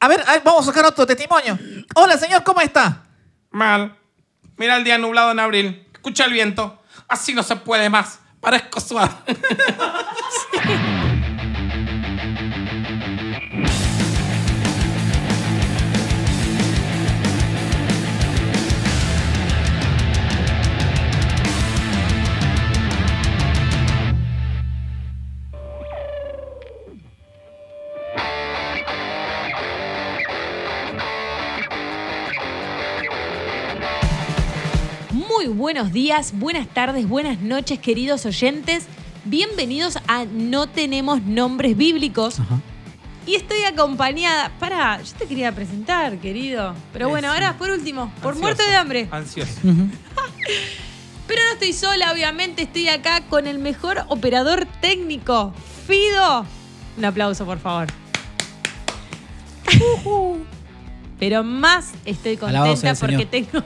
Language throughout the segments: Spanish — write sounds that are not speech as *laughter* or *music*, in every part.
A ver, a ver, vamos a sacar otro testimonio. Hola, señor, ¿cómo está? Mal. Mira el día nublado en abril. Escucha el viento. Así no se puede más. Parezco suave. *laughs* *laughs* buenos días, buenas tardes, buenas noches, queridos oyentes. Bienvenidos a No Tenemos Nombres Bíblicos. Y estoy acompañada. Para, yo te quería presentar, querido. Pero bueno, Sí. ahora por último, por Ansioso. muerte de hambre. Ansioso. *laughs* Pero no estoy sola, obviamente, estoy acá con el mejor operador técnico, Fido. Un aplauso, por favor. *laughs* Pero más estoy contenta porque tengo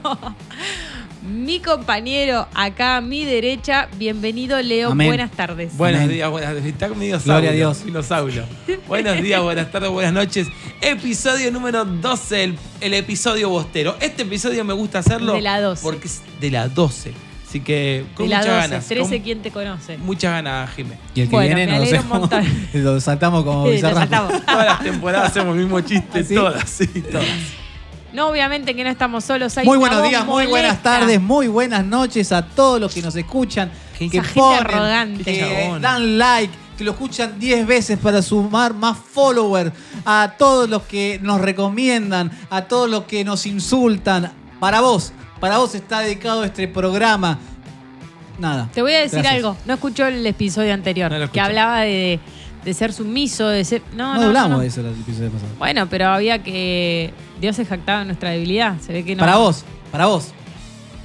mi compañero acá a mi derecha. Bienvenido, Leo. Amén. Buenas tardes. Buenos Amén. días, buenas tardes. Está conmigo Gloria a Dios. Dinosaurio. *laughs* Buenos días, buenas tardes, buenas noches. Episodio número 12, el, el episodio bostero. Este episodio me gusta hacerlo. De la 12. Porque es de la 12. Así que con de la muchas 12, ganas. 13, con ¿quién te conoce? Muchas ganas, Jimé. Y el que Bueno, viene me no lo alegro un hacemos. *laughs* Lo saltamos como Sí, lo bizarrap. saltamos. Todas las temporadas hacemos el mismo chiste, *laughs* ¿Ah, sí? todas, sí, todas. No, obviamente que no estamos solos. Hay Muy buenos días, muy buenas tardes, muy buenas noches a todos los que nos escuchan, que gente ponen, arrogante. que dan like, que lo escuchan 10 veces para sumar más followers, a todos los que nos recomiendan, a todos los que nos insultan. Para vos, para vos está dedicado este programa. Nada. Te voy a decir Gracias. algo. No escuchó el episodio anterior No lo que hablaba de, de ser sumiso, de ser. No, No, no, hablamos no, no. de eso el episodio pasado. Bueno, pero había que. Dios se jactaba de nuestra debilidad. Se ve que no. Para vos, para vos,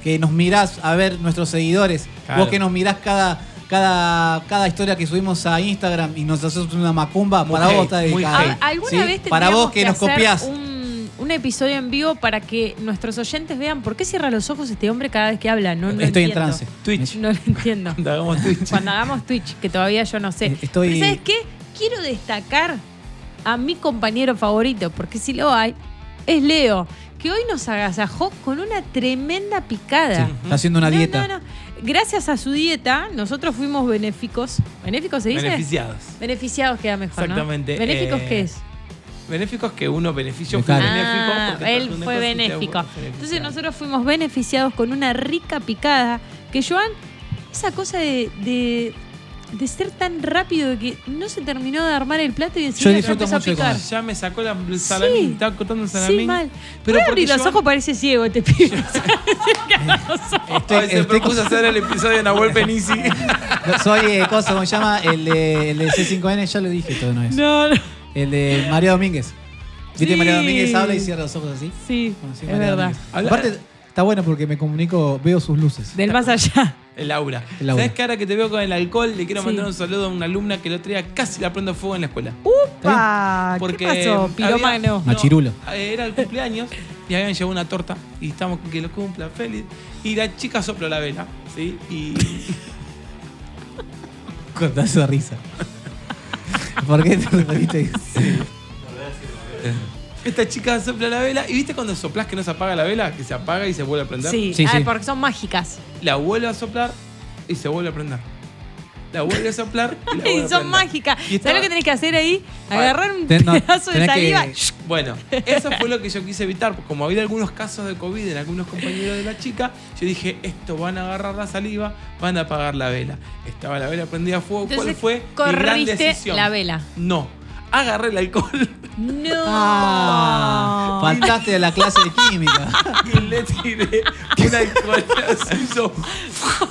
que nos mirás a ver nuestros seguidores, Claro. vos que nos mirás cada, cada, cada historia que subimos a Instagram y nos haces una macumba, Muy para hate, vos está hate. ¿Al- ¿Alguna ¿Sí? vez Para vos que nos copiás. Un, un episodio en vivo para que nuestros oyentes vean por qué cierra los ojos este hombre cada vez que habla. No, no Estoy en entiendo. trance. Twitch. No lo entiendo. *laughs* Cuando hagamos Twitch. Cuando hagamos Twitch, que todavía yo no sé. Eh, estoy- Pero ¿sabes qué? Quiero destacar a mi compañero favorito, porque si lo hay, es Leo, que hoy nos agasajó con una tremenda picada. Sí, está haciendo una No, dieta. no, no. Gracias a su dieta, nosotros fuimos benéficos. ¿Benéficos se dice? Beneficiados. Beneficiados queda mejor, ¿no? Exactamente, ¿Benéficos eh, qué es? Benéficos que uno beneficio fue benéfico. Ah, porque él fue benéfico. Entonces nosotros fuimos beneficiados con una rica picada que Joan, esa cosa de, de, de ser tan rápido que no se terminó de armar el plato y enseguida disfruto empezó a mucho de picar. comer. Ya me sacó la, el salamín, Sí. estaba cortando el salamín. Sí, mal. Pero porque abrir los yo- ojos parece ciego este pibe. *laughs* *laughs* Estoy- Ay, se estoy- propuso hacer el episodio de Nahuel Penisi. *laughs* soy, eh, cosa, ¿cómo se llama? El de, el de C5N, ya lo dije todo, no es. no, no. El de María Domínguez. ¿Viste? Sí. María Domínguez habla y cierra los ojos así. Sí, Bueno, sí, es María verdad. Domínguez. Habla- Aparte, está bueno porque me comunico, veo sus luces. Del más allá. El aura. El aura. ¿Sabes que ahora que te veo con el alcohol, le quiero Sí. mandar un saludo a una alumna que el otro día casi la prendo fuego en la escuela? ¡Upa! Porque ¿Qué pasó? había- Piromagno. Machirulo. Era el cumpleaños y habían llevado una torta y estamos que lo cumpla feliz. Y la chica sopló la vela, ¿sí? Y *laughs* Cortazo de risa. ¿Por qué te repite? esta chica sopla la vela y viste cuando soplás que no se apaga la vela, que se apaga y se vuelve a prender. Sí, Sí, ah, sí. porque son mágicas. La vuelve a soplar y se vuelve a prender. La vuelve a soplar y la *laughs* vuelve Y a son mágicas. Y ¿Sabes estaba- lo que tenés que hacer ahí? Agarrar un Ten- no, pedazo de tenés que- saliva. *laughs* Bueno, eso fue lo que yo quise evitar, porque como había algunos casos de COVID en algunos compañeros de la chica, yo dije, esto van a agarrar la saliva, van a apagar la vela. Estaba la vela prendida a fuego. ¿Cuál Entonces, fue mi gran corriste decisión? la vela. No, agarré el alcohol No. Ah, faltaste de la clase de química. y *laughs* le tiré un alcohol así, yo-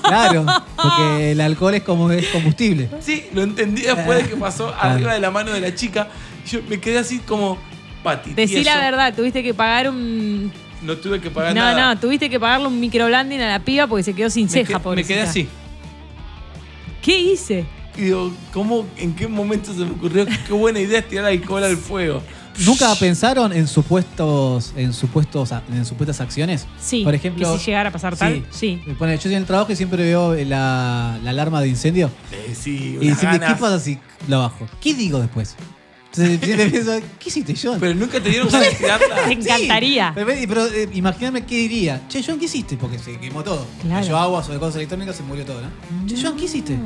Claro, porque el alcohol es como es combustible. Sí, lo entendí después de que pasó arriba de la mano de la chica. Yo me quedé así como, Pati, Decí tieso. la verdad, tuviste que pagar un. No tuve que pagar No, nada. no, tuviste que pagarle un microlanding a la piba porque se quedó sin me, ceja, que- me pobrecita. quedé así. ¿Qué hice? Y digo, ¿cómo, en qué momento se me ocurrió qué buena idea es tirar alcohol al fuego? ¿Nunca pensaron en supuestos, en supuestos, en supuestas acciones? Sí. Por ejemplo, que si llegara a pasar tal, sí. Me pone, yo estoy en el trabajo y siempre veo la, la alarma de incendio. Eh, sí, Y unas si me ¿qué pasa si lo bajo? ¿Qué digo después? Entonces, siempre pienso, ¿qué hiciste, John? Pero nunca te dieron ganas *laughs* de tirarla. Te encantaría. Pero, pero, eh, imagíname qué diría. Che, John, ¿qué hiciste? Porque se quemó todo. Claro. Cayó agua sobre cosas electrónicas, se murió todo, ¿no? Che, John, ¿qué hiciste?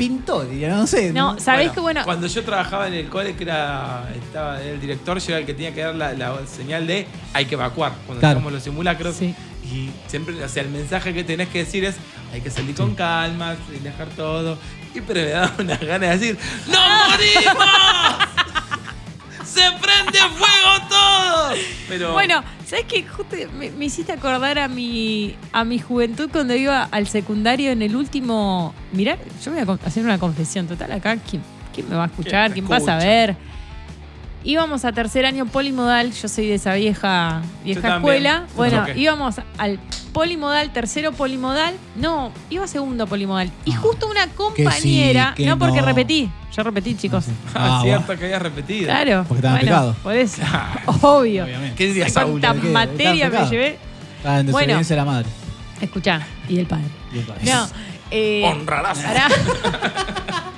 Pintó, diría, no sé. No, ¿sabés qué bueno? Cuando yo trabajaba en el cole, que era, estaba el director, yo era el que tenía que dar la, la señal de hay que evacuar cuando Claro. hacemos los simulacros. Sí. Y siempre, o sea, el mensaje que tenés que decir es hay que salir con calma, y dejar todo. Y pero me daba una gana de decir ¡No morimos! ¡Se prende fuego todo! Pero Bueno, ¿sabes qué? Justo me, me hiciste acordar a mi, a mi juventud cuando iba al secundario en el último. Mirá, yo voy a hacer una confesión total acá. ¿Quién, quién me va a escuchar? ¿Quién ¿Quién va a saber? Íbamos a tercer año polimodal, yo soy de esa vieja, vieja escuela. Bueno, íbamos al polimodal, tercero polimodal. No, iba segundo polimodal. Y Ah. justo una Que sí, compañera. que no, porque no. repetí. Yo repetí, chicos. Ah, Ah, cierto bueno. que había repetido. Claro. Porque estaba en bueno, pecado. Por eso. Obvio. Obviamente. ¿Qué diría Saúl? ¿Cuánta materia me llevé? Ah, en Bueno. desobediencia a la madre. Escuchá, y del padre. Y el padre. No. Eh, Honrarás. *laughs*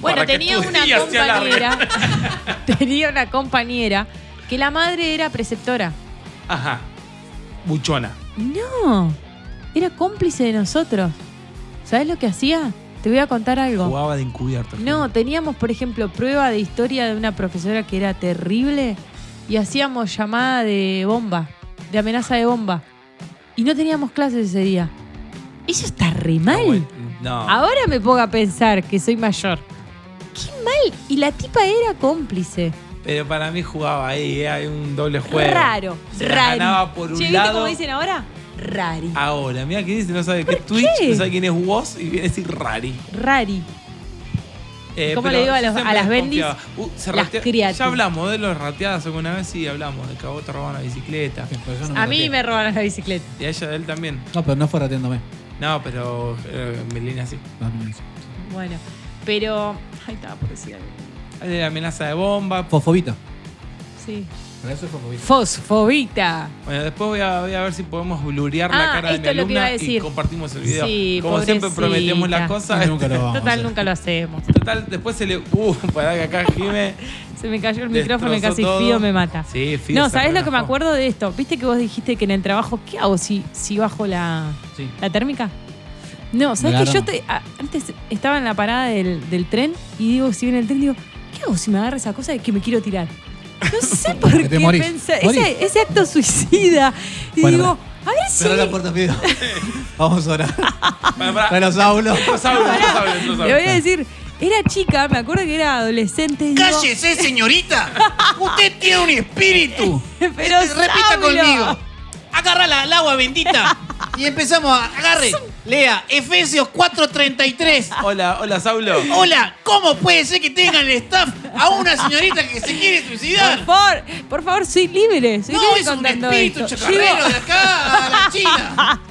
bueno, tenía una compañera. *laughs* tenía una compañera que la madre era preceptora. Ajá. Buchona. No, era cómplice de nosotros. ¿Sabes lo que hacía? Te voy a contar algo. Jugaba de encubierto. No, teníamos, por ejemplo, prueba de historia de una profesora que era terrible y hacíamos llamada de bomba, de amenaza de bomba. Y no teníamos clases ese día. Eso está re mal. No, bueno, no. Ahora me pongo a pensar que soy mayor. Qué mal. Y la tipa era cómplice. Pero para mí jugaba ahí, eh, hay un doble juego. Raro. Se la rari. ganaba por un Che, ¿viste lado. cómo dicen ahora? Rari. Ahora, mira que dice, no sabe qué es ¿Por Twitch, qué? no sabe quién es Woz y viene a decir Rari. Rari. Eh, ¿Cómo le digo a los- a las bendis? Uh, se Las. Ya hablamos de los rateadas alguna vez, sí, hablamos de que a vos te robaban la bicicleta. Sí, no A mí rateé. me robaron la bicicleta. Y a ella, a él también. No, pero no fue rateándome. No, pero eh, Melina sí. No, no, no. Bueno, pero. Ay, estaba por decir algo. Hay de la amenaza de bomba. Fosfobita. Sí. Pero eso es fosfobita. Fosfobita. Bueno, después voy a, voy a ver si podemos blurear la Ah, cara de mi esto es lo que iba alumna a y compartimos el video. Sí, Como siempre pobrecita. prometemos las cosas. Nunca lo vamos a Total, hacer. nunca lo hacemos. Total, después se le. Uh, para que acá Jime. Se me cayó el micrófono y Destrozó casi todo. Fido me mata. Sí, Fido No, se ¿sabes lo que me relajó. acuerdo de esto? ¿Viste que vos dijiste que en el trabajo, ¿qué hago si, si bajo la, Sí. la térmica? No, ¿sabes Me que yo te- a- antes estaba en la parada del, del tren y digo, si viene el tren, digo, ¿qué hago si me agarra esa cosa de que me quiero tirar? No *laughs* sé por qué te morís. pensé- ese, ese acto suicida. Y Bueno, digo, a ver si. La puerta, Fido. *laughs* Vamos a orar. Para, los aulos. Otro Saulo. Le voy a decir, era chica, me acuerdo que era adolescente. y digo, ¡Cállese, señorita! *laughs* ¡Usted tiene un espíritu! Pero Repita Saulo. conmigo. Agarra la, el agua bendita *laughs* y empezamos a... Agarre, lea, Efesios 4.33. Hola, hola, Saulo. Hola, ¿cómo puede ser que tengan el staff a una señorita que se quiere Por suicidar? favor, por favor, soy libre. Soy No, libre es un espíritu esto. chacarrero de acá a la China. *laughs*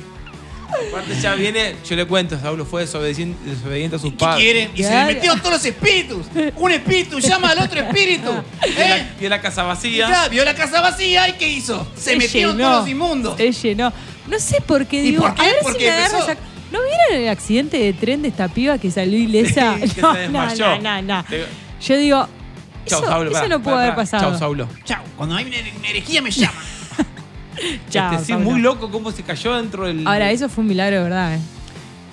Aparte ya viene, yo le cuento, Saulo fue desobediente, desobediente a sus ¿Qué padres. quieren? Y se le metieron todos los espíritus. Un espíritu llama al otro espíritu. *laughs* Vio ¿Eh? la, vio la casa Y vacía. claro, vio la casa vacía y ¿qué hizo? Se metieron llenó, todos los inmundos. Se llenó. No sé por qué ¿Y digo. por qué? A ver Porque si me empezó- esa- ¿No vieron el accidente de tren de esta piba que salió ilesa? Sí, que *laughs* no, se desmayó. no, no. Te- Yo digo, Chau, eso, Saulo. eso no pudo haber pasado. Chau, Saulo. Chao, cuando hay una, una herejía me llaman. *laughs* Chao, este, sí, Saulo. muy loco cómo se cayó dentro del. Ahora, eso fue un milagro de verdad. eh.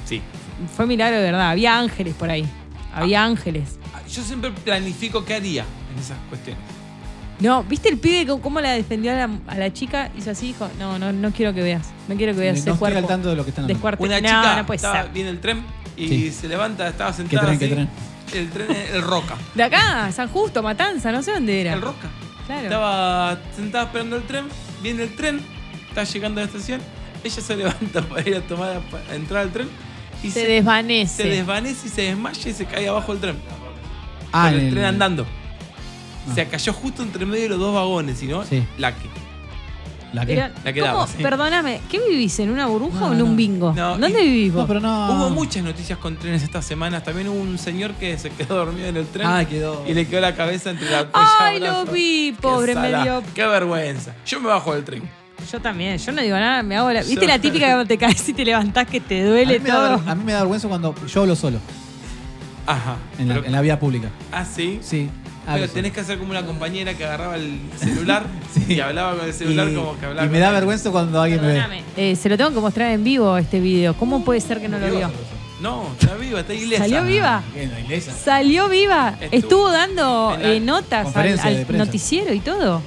Sí. Fue un milagro de verdad. Había ángeles por ahí. Había ángeles. Yo siempre planifico qué haría en esas cuestiones. No, ¿viste el pibe cómo la defendió a la, a la chica? Hizo así, dijo, no, no, no quiero que veas. No quiero que veas No ese estoy cuerpo. al tanto de lo que están hablando. Descuarte- Una no, chica no puede estaba, ser. viene el tren y Sí. se levanta, estaba sentada. tren, qué tren? El tren, el Roca. De acá, San Justo, Matanza, no sé dónde era. El Roca. Claro. Estaba sentada esperando el tren, viene el tren, está llegando a la estación, ella se levanta *laughs* para ir a tomar, para entrar al tren y se, desvanece. se desvanece y se desmaya y se cae abajo del tren. Ah, con el, en el- tren andando. Ah. Se cayó justo entre medio de los dos vagones, no, Sí. la que. ¿La sí. Perdóname, ¿qué vivís? ¿En una burbuja No, o en un no. bingo? No, ¿Dónde y- vivís vos? No, pero no. Hubo muchas noticias con trenes estas semanas. También hubo un señor que se quedó dormido en el tren. Ah, quedó. Y le quedó la cabeza entre la Ay, lo vi, pobre, me sala. dio- Qué vergüenza. Yo me bajo del tren. Yo también, yo no digo nada, me hago la. ¿Viste Yo- la típica cuando te caes y te levantás que te a, duele mí me da, todo? ver- a mí me da vergüenza cuando yo hablo solo, Ajá. en la, Pero- en la vía pública. Ah, sí. Sí. Pero tenés que hacer como una compañera que agarraba el celular *laughs* Sí. y hablaba con el celular y, como que hablaba. y me da vergüenza cuando alguien me ve. Eh, se lo tengo que mostrar en vivo este video. ¿Cómo puede ser que no lo vio? No, está viva, está ilesa. ¿Salió viva? ¿Qué, no, ilesa? Salió viva. Estuvo Estuvo dando en la eh, notas al, al noticiero y todo.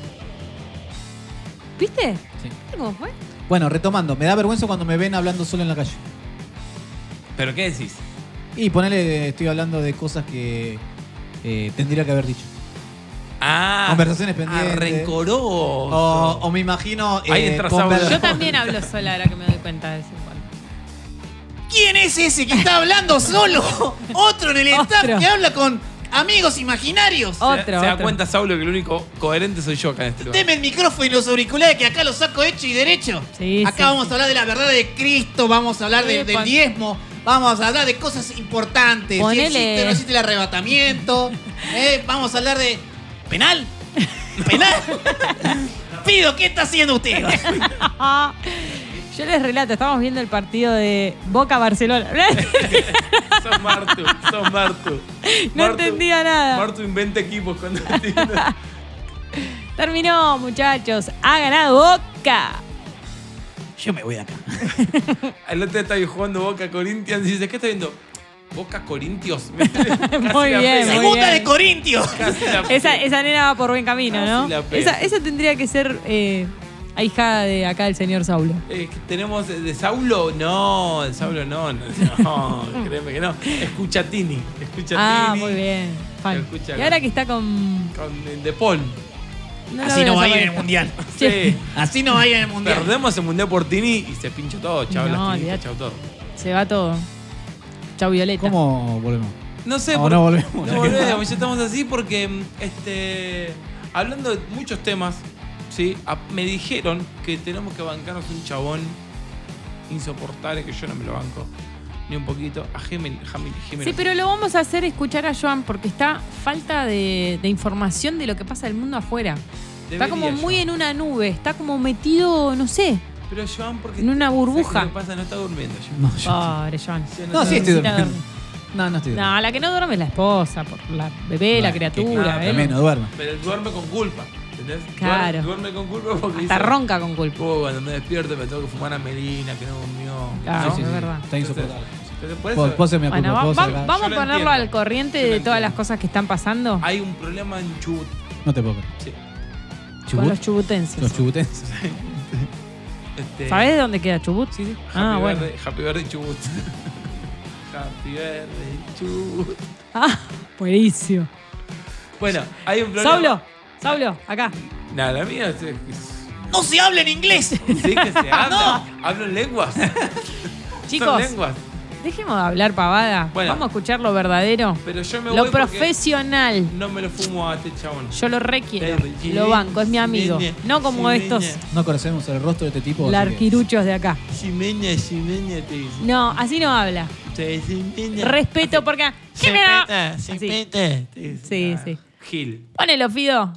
¿Viste? Sí. ¿Viste cómo fue? Bueno, retomando, me da vergüenza cuando me ven hablando solo en la calle. ¿Pero qué decís? Y ponele, estoy hablando de cosas que eh, tendría que haber dicho. Ah, Conversaciones pendientes. Ah, rencoroso. O, o me imagino. Ahí eh, entra. Yo también hablo sola ahora que me doy cuenta de eso. ¿Quién es ese que está hablando solo? *laughs* Otro en el staff Otro. que habla con amigos imaginarios. Se- Otro, se, da otro. cuenta, Saulo, que el único coherente soy yo acá en este lugar. Deme el micrófono y los auriculares que acá los saco hecho y derecho. Sí, acá sí, vamos sí. a hablar de la verdad de Cristo, vamos a hablar de- del diezmo, vamos a hablar de cosas importantes. Si existe no existe el arrebatamiento. *laughs* eh, vamos a hablar de. ¿Penal? ¿Penal? *laughs* Pido, ¿qué está haciendo usted? *laughs* Yo les relato, estamos viendo el partido de Boca-Barcelona. Sos Martu, sos Martu. No entendía nada. Martu inventa equipos cuando Terminó, muchachos. Ha ganado Boca. Yo me voy de acá. *laughs* El otro día estaba jugando Boca Corinthians y dice, ¿qué está viendo? Boca Corintios. *laughs* Muy bien, muy Segunda bien. de Corintios. *laughs* Esa, esa nena va por buen camino, ¿no? Casi. Esa, esa tendría que ser eh, ahijada de acá del señor Saulo. Eh, tenemos de de Saulo, no, de Saulo no, no, no, créeme que no. Escuchatini, escuchatini. Ah, muy bien. Fan. Escucha, Y ahora que está con. Con el De Paul. Así no va a ir en el mundial. *laughs* Sí. Así no va a ir en el mundial. Perdemos el mundial por Tini y se pinchó todo. Chao, No, las olvidate. chao todo. Se va todo. Chau, Violeta. ¿Cómo volvemos? No sé, No, por- no volvemos. No volvemos, ya estamos así porque, mm, este, hablando de muchos temas, ¿sí? A- me dijeron que tenemos que bancarnos un chabón insoportable que yo no me lo banco ni un poquito. A Jimeno. Sí, pero lo vamos a hacer escuchar a Joan porque está falta de, de información de lo que pasa en el mundo afuera. está como muy Joan. en una nube, está como metido, no sé. Pero Joan, porque. en una ¿sabes burbuja. pasa? No está durmiendo, Joan. No, *laughs* yo- Pobre Joan. Sí, no, sí estoy durmiendo. No, no estoy durmiendo. No, la que no duerme es la esposa, por la bebé, la criatura. claro, ¿eh? También no duerme. Pero duerme con culpa. ¿Entendés? Claro. Duerme, duerme con culpa porque Está dice, ronca con culpa. "Oh, cuando me despierto me tengo que fumar a Melina, que no durmió. Claro, ¿no? sí, es verdad. Está insoportable. Entonces, por Puedo- eso puedo ser mi Bueno, culpa, va- puedo va- ser acá. vamos a lo ponerlo entiendo. al corriente de todas las cosas que están pasando hay un problema en Chubut. No te puedo creer. Sí. con los chubutenses. Los chubutenses. *laughs* Este, ¿Sabés de dónde queda Chubut? Sí, sí. Ah, Happy bueno. birthday, happy birthday Chubut. *laughs* happy birthday Chubut. Ah, buenísimo. Bueno, hay un problema. Saulo, Saulo, acá. Nada, la mía es, es- No se habla en inglés. sí que se *laughs* habla. Hablo en lenguas. *laughs* Son Chicos, lenguas. dejemos de hablar pavada. Bueno. Vamos a escuchar lo verdadero. Pero yo me voy Lo porque profesional. No me lo fumo a este chabón. Yo lo requiero. Lo banco, es mi amigo. Jiménez, No como Jiménez. estos No conocemos el rostro de este tipo. así que- larquiruchos de acá. Ximeña, Ximeña te dice. No, así no habla. Sí, Ximeña. Respeto porque. Así. Te dice. Sí, Ah, sí. Gil. Ponelo, Fido.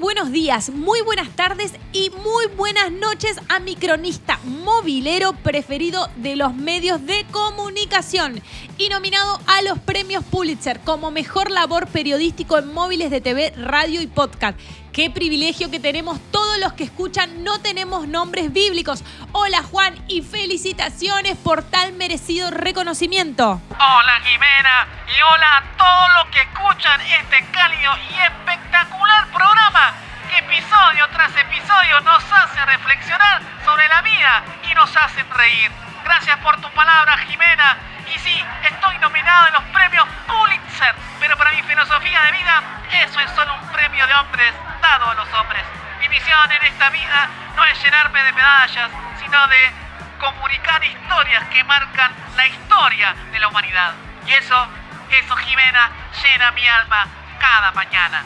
Buenos días, muy buenas tardes y muy buenas noches a mi cronista movilero preferido de los medios de comunicación y nominado a los premios Pulitzer como mejor labor periodístico en móviles de TV, radio y podcast. Qué privilegio que tenemos todos los que escuchan No Tenemos Nombres Bíblicos. Hola Juan y felicitaciones por tal merecido reconocimiento. Hola Jimena y hola a todos los que escuchan este cálido y espectacular programa que episodio tras episodio nos hace reflexionar sobre la vida y nos hacen reír. Gracias por tu palabra Jimena y sí, estoy nominado en los premios Pulitzer, pero para mi filosofía de vida eso es solo un premio de hombres dado a los hombres. Mi misión en esta vida no es llenarme de medallas, sino de comunicar historias que marcan la historia de la humanidad. Y eso, eso Jimena, llena mi alma cada mañana.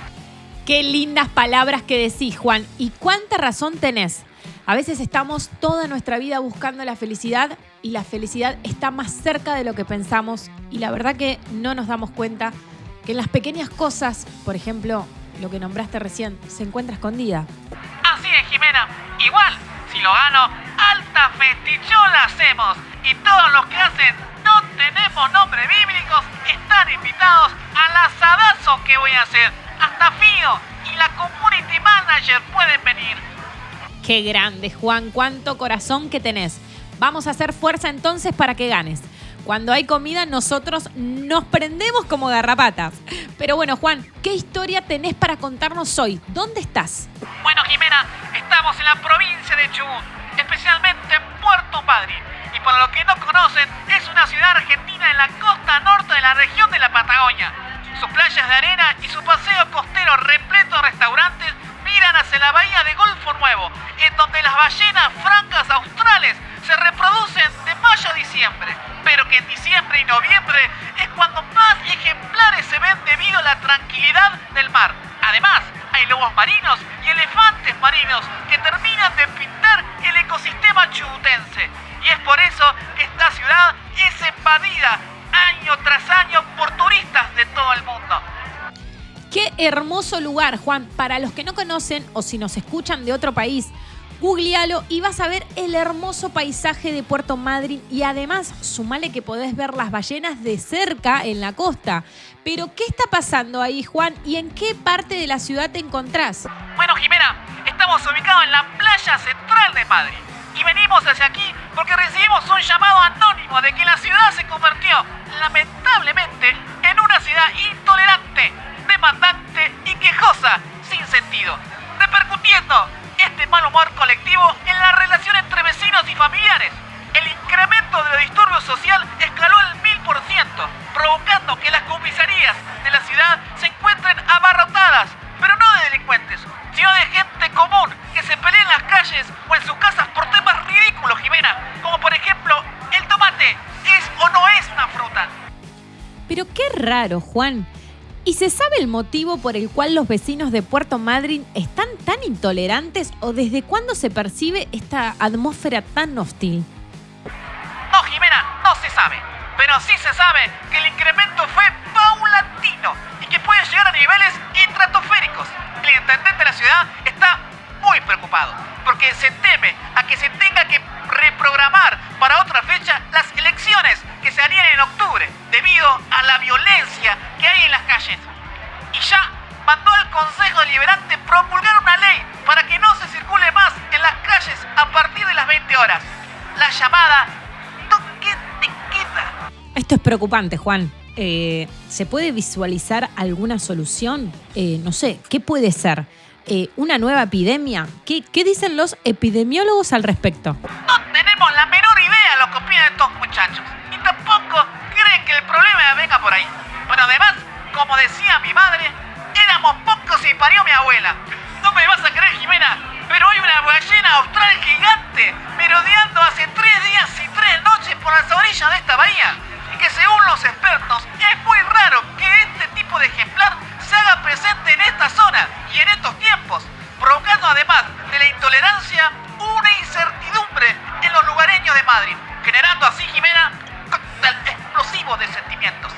Qué lindas palabras que decís, Juan. Y cuánta razón tenés. A veces estamos toda nuestra vida buscando la felicidad y la felicidad está más cerca de lo que pensamos y la verdad que no nos damos cuenta que en las pequeñas cosas, por ejemplo, lo que nombraste recién, se encuentra escondida. Así es, Jimena. Igual, si lo gano, alta festichola hacemos. Y todos los que hacen no tenemos nombres bíblicos están invitados al asadazo que voy a hacer. Hasta Fido y la community manager pueden venir. Qué grande, Juan, cuánto corazón que tenés. Vamos a hacer fuerza entonces para que ganes. Cuando hay comida, nosotros nos prendemos como garrapatas. Pero bueno, Juan, ¿qué historia tenés para contarnos hoy? ¿Dónde estás? Bueno, Jimena, estamos en la provincia de Chubut, especialmente en Puerto Madryn. Y para los que no conocen, es una ciudad argentina en la costa norte de la región de la Patagonia. Sus playas de arena y su paseo costero repleto de restaurantes miran hacia la bahía de Golfo Nuevo, en donde las ballenas francas australes se reproducen de mayo a diciembre, pero que en diciembre y noviembre es cuando más ejemplares se ven debido a la tranquilidad del mar. Además, hay lobos marinos y elefantes marinos que terminan de pintar el ecosistema chubutense. Y es por eso que esta ciudad es invadida año tras año por turistas de todo el mundo. Qué hermoso lugar, Juan. Para los que no conocen o si nos escuchan de otro país, googlealo y vas a ver el hermoso paisaje de Puerto Madryn y además sumale que podés ver las ballenas de cerca en la costa. Pero ¿qué está pasando ahí, Juan? ¿Y en qué parte de la ciudad te encontrás? Bueno, Jimena, estamos ubicados en la playa central de Madrid. Y venimos hacia aquí porque recibimos un llamado anónimo de que la ciudad se convirtió, lamentablemente, en una ciudad intolerante, demandante y quejosa, sin sentido, repercutiendo este mal humor colectivo en la relación entre vecinos y familiares. El incremento de la disturbio social escaló al mil por ciento, provocando que las comisarías de la ciudad se encuentren abarrotadas, pero no de delincuentes, sino de gente común que se pelea en las calles o en sus casas por temas ridículos, Jimena, como por ejemplo, el tomate es o no es una fruta. Pero qué raro, Juan. ¿Y se sabe el motivo por el cual los vecinos de Puerto Madryn están tan intolerantes o desde cuándo se percibe esta atmósfera tan hostil? No, Jimena, no se sabe. Pero sí se sabe que el incremento fue paulatino y que puede llegar a niveles estratosféricos. El intendente de la ciudad está muy preocupado porque se teme a que se tenga que reprogramar para otra fecha las elecciones que se harían en octubre debido a la violencia que hay en las calles. Y ya mandó al Consejo Deliberante promulgar una ley para que no se circule más en las calles a partir de las 20 horas. La llamada toque de queda. Esto es preocupante, Juan. Eh, ¿Se puede visualizar alguna solución? Eh, no sé, ¿qué puede ser? Eh, ¿Una nueva epidemia? ¿Qué, ¿Qué dicen los epidemiólogos al respecto? No tenemos la menor idea de lo que opinan estos muchachos. Y tampoco creen que el problema venga por ahí. Pero además, como decía mi madre, éramos pocos y parió mi abuela. No me vas a creer, Jimena, pero hay una ballena austral gigante merodeando hace tres días y tres noches por las orillas de esta bahía. Y que según los expertos, es muy raro que este tipo de ejemplar se haga presente en esta zona y en estos tiempos, provocando además de la intolerancia una incertidumbre en los lugareños de Madrid, generando así, Jimena, cóctel explosivo de sentimientos.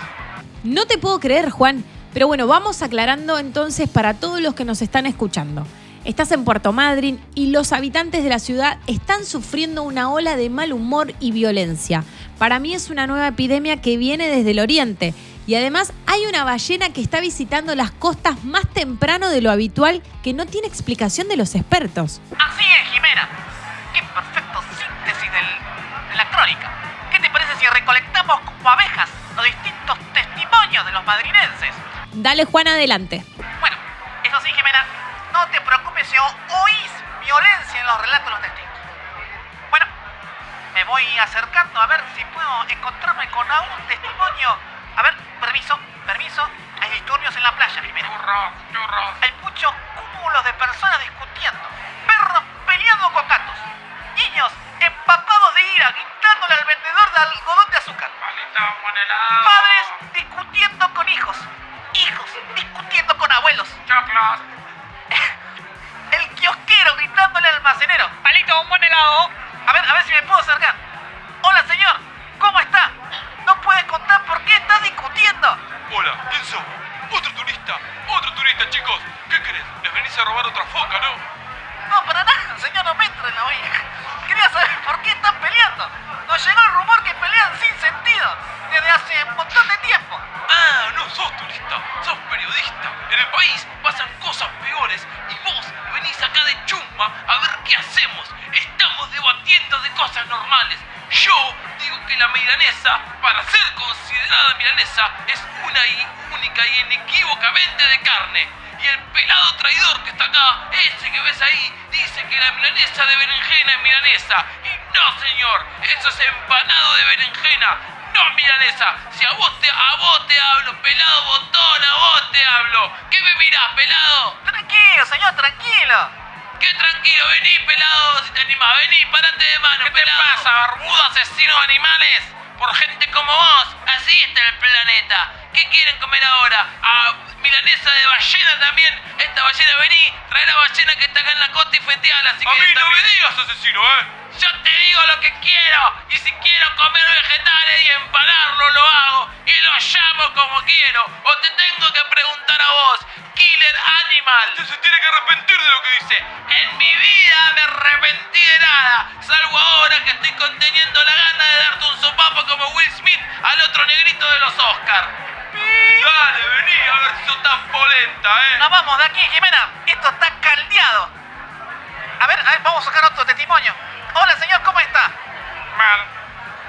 No te puedo creer, Juan. Pero bueno, vamos aclarando entonces para todos los que nos están escuchando. Estás en Puerto Madryn y los habitantes de la ciudad están sufriendo una ola de mal humor y violencia. Para mí es una nueva epidemia que viene desde el oriente. Y además hay una ballena que está visitando las costas más temprano de lo habitual que no tiene explicación de los expertos. Así es, Jimena. Qué perfecto síntesis del- de la crónica. ¿Qué te parece si recolectamos como abejas los distintos testimonios de los madrinenses? Dale, Juan, adelante. Bueno, eso sí, Jimena, no te preocupes si oís violencia en los relatos de los testigos. Bueno, me voy acercando a ver si puedo encontrarme con algún testimonio. A ver, permiso, permiso. Hay disturbios en la playa, Jimena. Hay muchos cúmulos de personas discutiendo. Perros peleando con gatos. Niños empapados de ira gritándole al vendedor de algodón de azúcar. Padres discutiendo con hijos. Hijos discutiendo con abuelos. *laughs* El kiosquero gritándole al almacenero. Palito, un buen helado. A ver, a ver si me puedo acercar. Hola, señor. ¿Cómo está? ¿No puedes contar por qué estás discutiendo? Hola, ¿quién sos? Otro turista, otro turista, chicos. ¿Qué querés? ¿Les venís a robar otra foca, no? No, para nada, señor, no me entre en la. Quería saber por qué están peleando. Nos llegó el rumor que pelean sin sentido. desde hace un montón de tiempo. Ah, no sos turista, sos periodista. En el país pasan cosas peores y vos venís acá de chumba a ver qué hacemos. Estamos debatiendo de cosas normales. Yo digo que la milanesa, para ser considerada milanesa, es una y única y inequívocamente de carne. Y el pelado traidor que está acá, ese que ves ahí, dice que la milanesa de berenjena es milanesa. Y no, señor, eso es empanado de berenjena. No, milanesa, si a vos te, a vos te hablo, pelado botón, a vos te hablo. ¿Qué me mirás, pelado? Tranquilo, señor, tranquilo. Qué tranquilo, vení, pelado, si te animás, vení, parate de mano, ¿Qué te pelado. pasa, barbudo asesino de animales? Por gente como vos, así está el planeta. ¿Qué quieren comer ahora? ¿A milanesa de ballena también? Esta ballena, vení, trae la ballena que está acá en la costa y feteala A mí no me digas asesino, ¿eh? Yo te digo lo que quiero, y si quiero comer vegetales y empanarlo, lo hago, y lo llamo como quiero. O te tengo que preguntar a vos, Killer Animal. Usted se tiene que arrepentir de lo que dice. En mi vida me arrepentí de nada, salvo ahora que estoy conteniendo la gana de darte un sopapo como Will Smith al otro negrito de los Oscars. Dale, vení, a ver si sos tan polenta, ¿eh? Nos vamos de aquí, Jimena. Esto está caldeado. A ver, a ver, vamos a sacar otro testimonio. Hola, señor, ¿cómo está? Mal.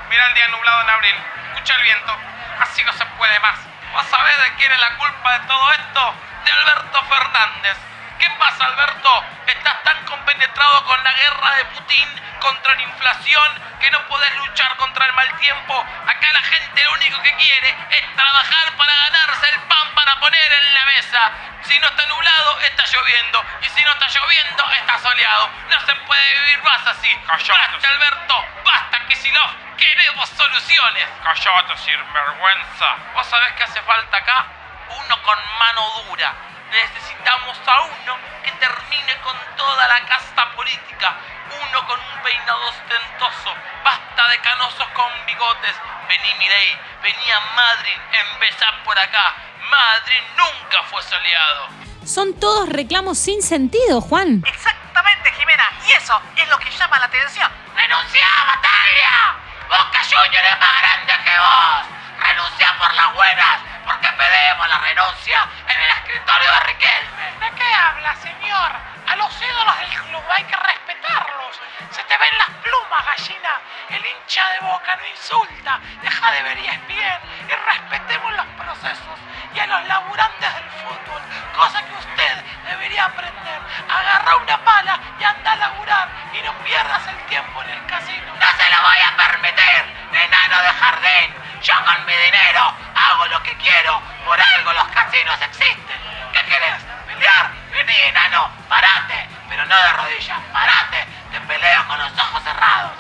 Mira el día nublado en abril. Escucha el viento. Así no se puede más. ¿Vas a ver de quién es la culpa de todo esto? De Alberto Fernández. ¿Qué pasa, Alberto? Estás tan compenetrado con la guerra de Putin contra la inflación que no podés luchar contra el mal tiempo. Acá la gente lo único que quiere es trabajar para ganarse el pan para poner en la mesa. Si no está nublado, está lloviendo. Y si no está lloviendo, está soleado. No se puede vivir más así. Basta, Alberto. Basta, Kisilov. Queremos soluciones. Callate, sinvergüenza. ¿Vos sabés qué hace falta acá? Uno con mano dura. Necesitamos a uno que termine con toda la casta política. Uno con un peinado ostentoso. Basta de canosos con bigotes. Vení, Mirei. Vení a Madrid. Empezá por acá. Madrid nunca fue soleado. Son todos reclamos sin sentido, Juan. Exactamente, Jimena. Y eso es lo que llama la atención. ¡Renuncia, Batalla! ¡Boca Junior es más grande que vos! ¡Renuncia por las buenas! Porque pedimos la renuncia en el escritorio de Riquelme. ¿De qué habla, señor? A los ídolos del club hay que respetarlos. Se te ven las plumas, gallina. El hincha de boca no insulta. Deja de ver E bien y respetemos los procesos y a los laburantes del fútbol. Cosa que usted debería aprender. Agarra una pala y anda a laburar y no pierdas el tiempo en el casino. ¡No se lo voy a permitir! ¡Enano de jardín! ¡Yo con mi dinero hago lo que quiero! ¡Por algo los casinos existen! ¿Qué querés? ¿Pelear? Vení, enano, parate. Pero no de rodillas, parate. Te peleo con los ojos cerrados.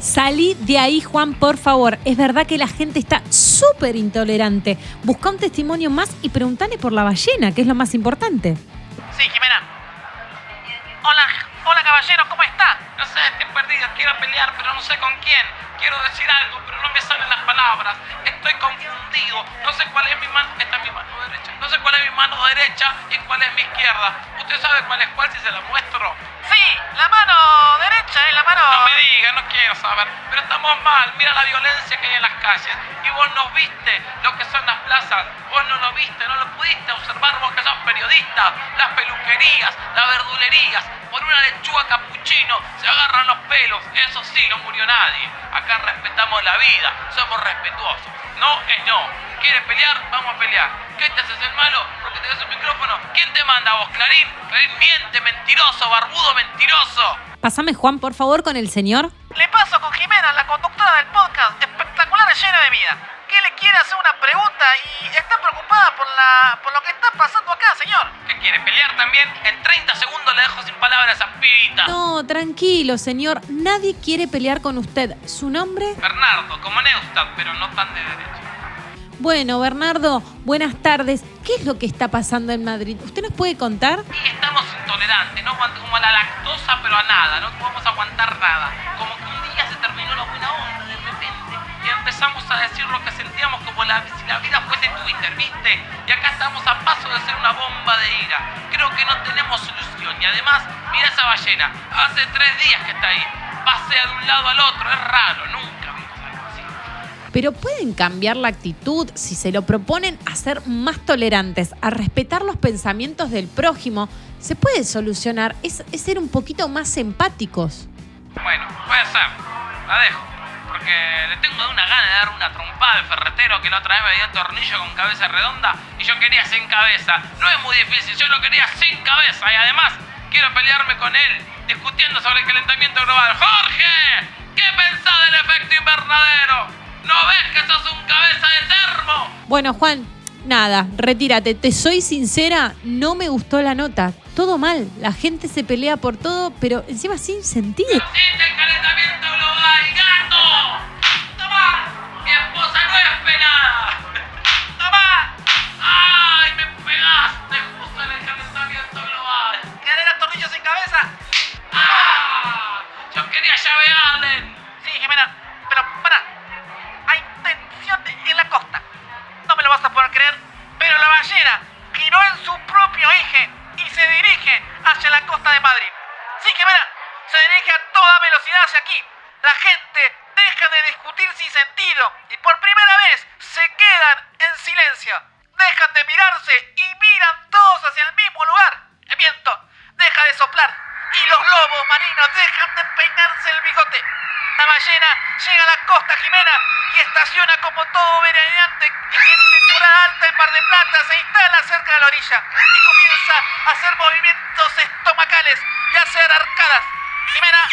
Salí de ahí, Juan, por favor. Es verdad que la gente está súper intolerante. Busca un testimonio más y preguntale por la ballena, que es lo más importante. Sí, Jimena. Hola, hola, caballero, ¿cómo está? No sé, estoy perdido. Quiero pelear, pero no sé con quién. Quiero decir algo, pero no me salen las palabras. Estoy confundido. No sé cuál es mi mano. Esta es mi mano derecha. No sé cuál es mi mano derecha y cuál es mi izquierda. ¿Usted sabe cuál es cuál si se la muestro? Sí, la mano derecha y la mano... No me diga, no quiero saber. Pero estamos mal. Mira la violencia que hay en las calles. Y vos no viste lo que son las plazas. Vos no lo viste, no lo pudiste observar vos que sos periodista. Las peluquerías, las verdulerías. Por una lechuga capuchino se agarran los pelos. Eso sí, no murió nadie. Acá respetamos la vida. Somos respetuosos. No es no. ¿Quieres pelear? Vamos a pelear. ¿Qué te haces el malo? Porque te das un micrófono. ¿Quién te manda a vos, Clarín? Clarín miente, mentiroso, barbudo, mentiroso. Pásame, Juan, por favor, con el señor. Le paso con Jimena, la conductora del podcast espectacular y lleno de vida. Que le quiere hacer una pregunta y está preocupada por, la, por lo que está pasando acá, señor. ¿Qué quiere pelear también? En 30 segundos le dejo sin palabras a esa pibita. No, tranquilo, señor. Nadie quiere pelear con usted. ¿Su nombre? Bernardo, como Neustadt, pero no tan de derecha. Bueno, Bernardo, buenas tardes. ¿Qué es lo que está pasando en Madrid? ¿Usted nos puede contar? Y estamos intolerantes, no aguantamos como a la lactosa, pero a nada, no podemos aguantar nada. Como que empezamos a decir lo que sentíamos como la, si la vida fuese Twitter, ¿viste? Y acá estamos a paso de ser una bomba de ira. Creo que no tenemos solución y además, mira esa ballena, hace tres días que está ahí. Pasea de un lado al otro, es raro, nunca vimos algo así. pero pueden cambiar la actitud si se lo proponen a ser más tolerantes, a respetar los pensamientos del prójimo. Se puede solucionar, es, es ser un poquito más empáticos. Bueno, puede ser. La dejo. Porque le tengo de una gana de dar una trompada al ferretero que la otra vez me dio tornillo con cabeza redonda y yo quería sin cabeza. No es muy difícil, yo lo quería sin cabeza y además quiero pelearme con él discutiendo sobre el calentamiento global. ¡Jorge! ¿Qué pensás del efecto invernadero? ¿No ves que sos un cabeza de termo? Bueno, Juan, nada, retírate. Te soy sincera, no me gustó la nota. Todo mal, la gente se pelea por todo, pero encima sin sentido. ¡Existe el calentamiento hacia la costa de Madrid. Sí, Jimena, se dirige a toda velocidad hacia aquí. La gente deja de discutir sin sentido y por primera vez se quedan en silencio. Dejan de mirarse y miran todos hacia el mismo lugar. El viento deja de soplar y los lobos marinos dejan de peinarse el bigote. La ballena llega a la costa Jimena y estaciona como todo veraneante en temporada alta en Mar de Plata se instala cerca de la orilla y comienza a hacer movimientos estomacales y a hacer arcadas. Jimena,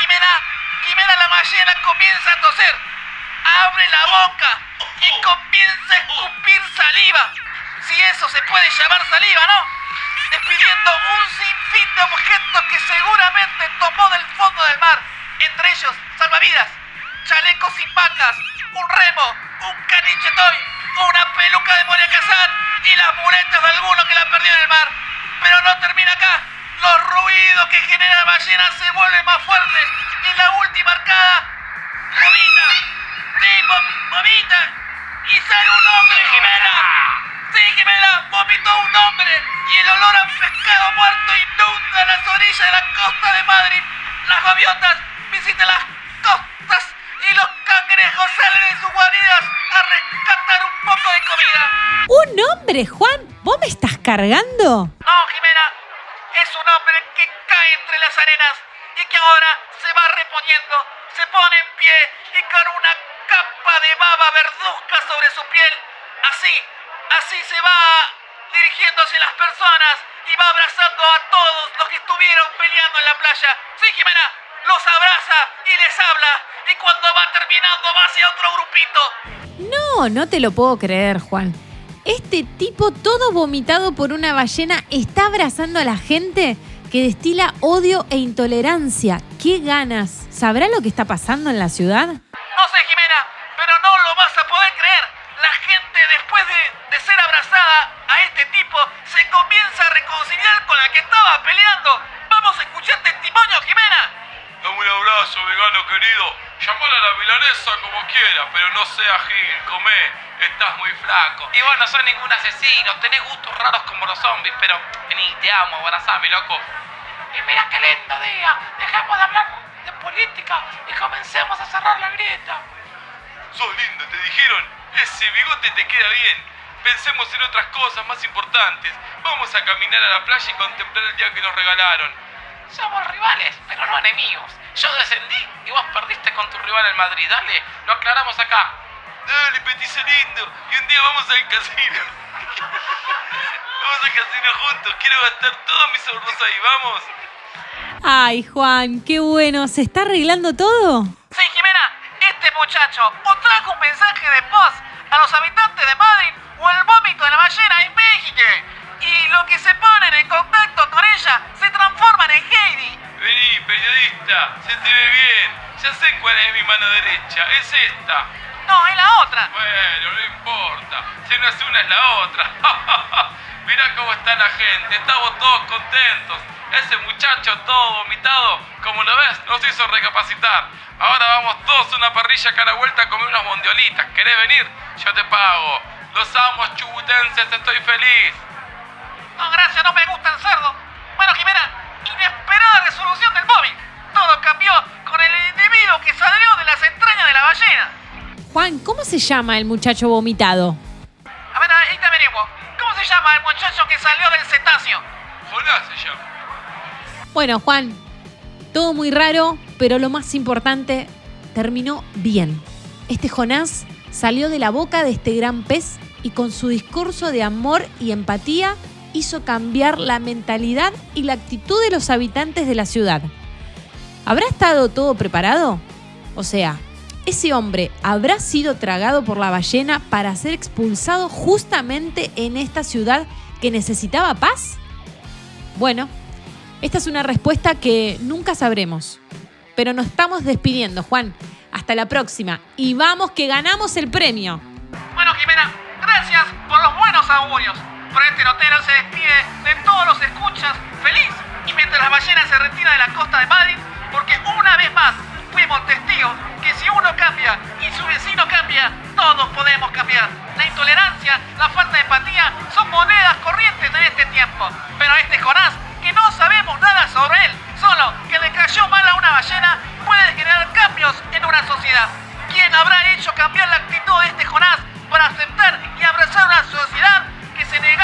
Jimena, La ballena comienza a toser. Abre la boca y comienza a escupir saliva. Si eso se puede llamar saliva, ¿no? despidiendo un sinfín de objetos que seguramente tomó del fondo del mar, entre ellos salvavidas, chalecos sin vacas, un remo, un caniche toy, una peluca de Moria y las muletas de alguno que la perdió en el mar. Pero no termina acá. Los ruidos que genera la ballena se vuelven más fuertes en la última arcada vomita, sí, vo- vomita y sale un hombre, Jimena. Sí, Jimena, vomitó un hombre y el olor a pescado muerto inunda las orillas de la costa de Madrid. Las gaviotas visitan las costas y los cangrejos salen de sus guaridas a rescatar un poco de comida. ¿Un hombre, Juan? ¿Vos me estás cargando? No, Jimena, es un hombre que cae entre las arenas y que ahora se va reponiendo, se pone en pie y con una capa de baba verduzca sobre su piel. Así, así se va dirigiendo hacia las personas y va abrazando a todos los que estuvieron peleando en la playa. Sí, Jimena, los abraza y les habla y cuando va terminando va hacia otro grupito. No, no te lo puedo creer, Juan. Este tipo, todo vomitado por una ballena, está abrazando a la gente que destila odio e intolerancia. ¡Qué ganas! ¿Sabrá lo que está pasando en la ciudad? No sé, Jimena, pero no lo vas a poder creer. La gente, después de, de ser abrazada a este tipo, se comienza a reconciliar con la que estaba peleando. Vamos a escuchar testimonio, Jimena. Dame un abrazo, vegano querido. Llamala a la milanesa como quiera, pero no sea Gil, comé. Estás muy flaco. Y vos no sos ningún asesino, tenés gustos raros como los zombies, pero vení, te amo, abrazame, loco. Y mira qué lindo día. Dejemos de hablar de política y comencemos a cerrar la grieta. Sos lindo, te dijeron. Ese bigote te queda bien. Pensemos en otras cosas más importantes. Vamos a caminar a la playa y contemplar el día que nos regalaron. Somos rivales, pero no enemigos. Yo descendí y vos perdiste con tu rival en Madrid. Dale, lo aclaramos acá. Dale, petice lindo. Y un día vamos al casino. *laughs* vamos al casino juntos. Quiero gastar todos mis ahorros ahí. Vamos. Ay, Juan, qué bueno. ¿Se está arreglando todo? Sí, Jimena, este muchacho o trajo un mensaje de paz a los habitantes de Madrid o el vómito de la ballena en México. Y lo que se ponen en contacto con ella se transforman en Heidi. Vení, periodista. Se te ve bien. Ya sé cuál es mi mano derecha. Es esta. No, es la otra. Bueno, no importa. Si no es una, es la otra. *laughs* Mirá cómo está la gente. Estamos todos contentos. Ese muchacho todo vomitado, como lo ves, nos hizo recapacitar. Ahora vamos todos a una parrilla acá a la vuelta a comer unas mondiolitas. ¿Querés venir? Yo te pago. Los amos chubutenses, estoy feliz. No, gracias, no me gusta el cerdo. Bueno, Jimena, inesperada resolución del móvil. Todo cambió con el individuo que salió de las entrañas de la ballena. Juan, ¿cómo se llama el muchacho vomitado? A ver, ahí te averiguo. ¿Cómo se llama el muchacho que salió del cetáceo? Jonás se llama. Bueno, Juan, todo muy raro, pero lo más importante, terminó bien. Este Jonás salió de la boca de este gran pez y con su discurso de amor y empatía hizo cambiar la mentalidad y la actitud de los habitantes de la ciudad. ¿Habrá estado todo preparado? O sea, ¿ese hombre habrá sido tragado por la ballena para ser expulsado justamente en esta ciudad que necesitaba paz? Bueno, esta es una respuesta que nunca sabremos. Pero nos estamos despidiendo, Juan. Hasta la próxima. Y vamos que ganamos el premio. Bueno, Jimena, gracias por los buenos augurios. Por este notero se despide de todos los escuchas feliz. Y mientras la ballena se retira de la costa de Madrid, porque una vez más fuimos testigos que si uno cambia y su vecino cambia, todos podemos cambiar. La intolerancia, la falta de empatía son monedas corrientes en este tiempo. Pero este Jonás, que no sabemos nada sobre él, solo que le cayó mal a una ballena, puede generar cambios en una sociedad. ¿Quién habrá hecho cambiar la actitud de este Jonás para aceptar y abrazar una sociedad que se negaba a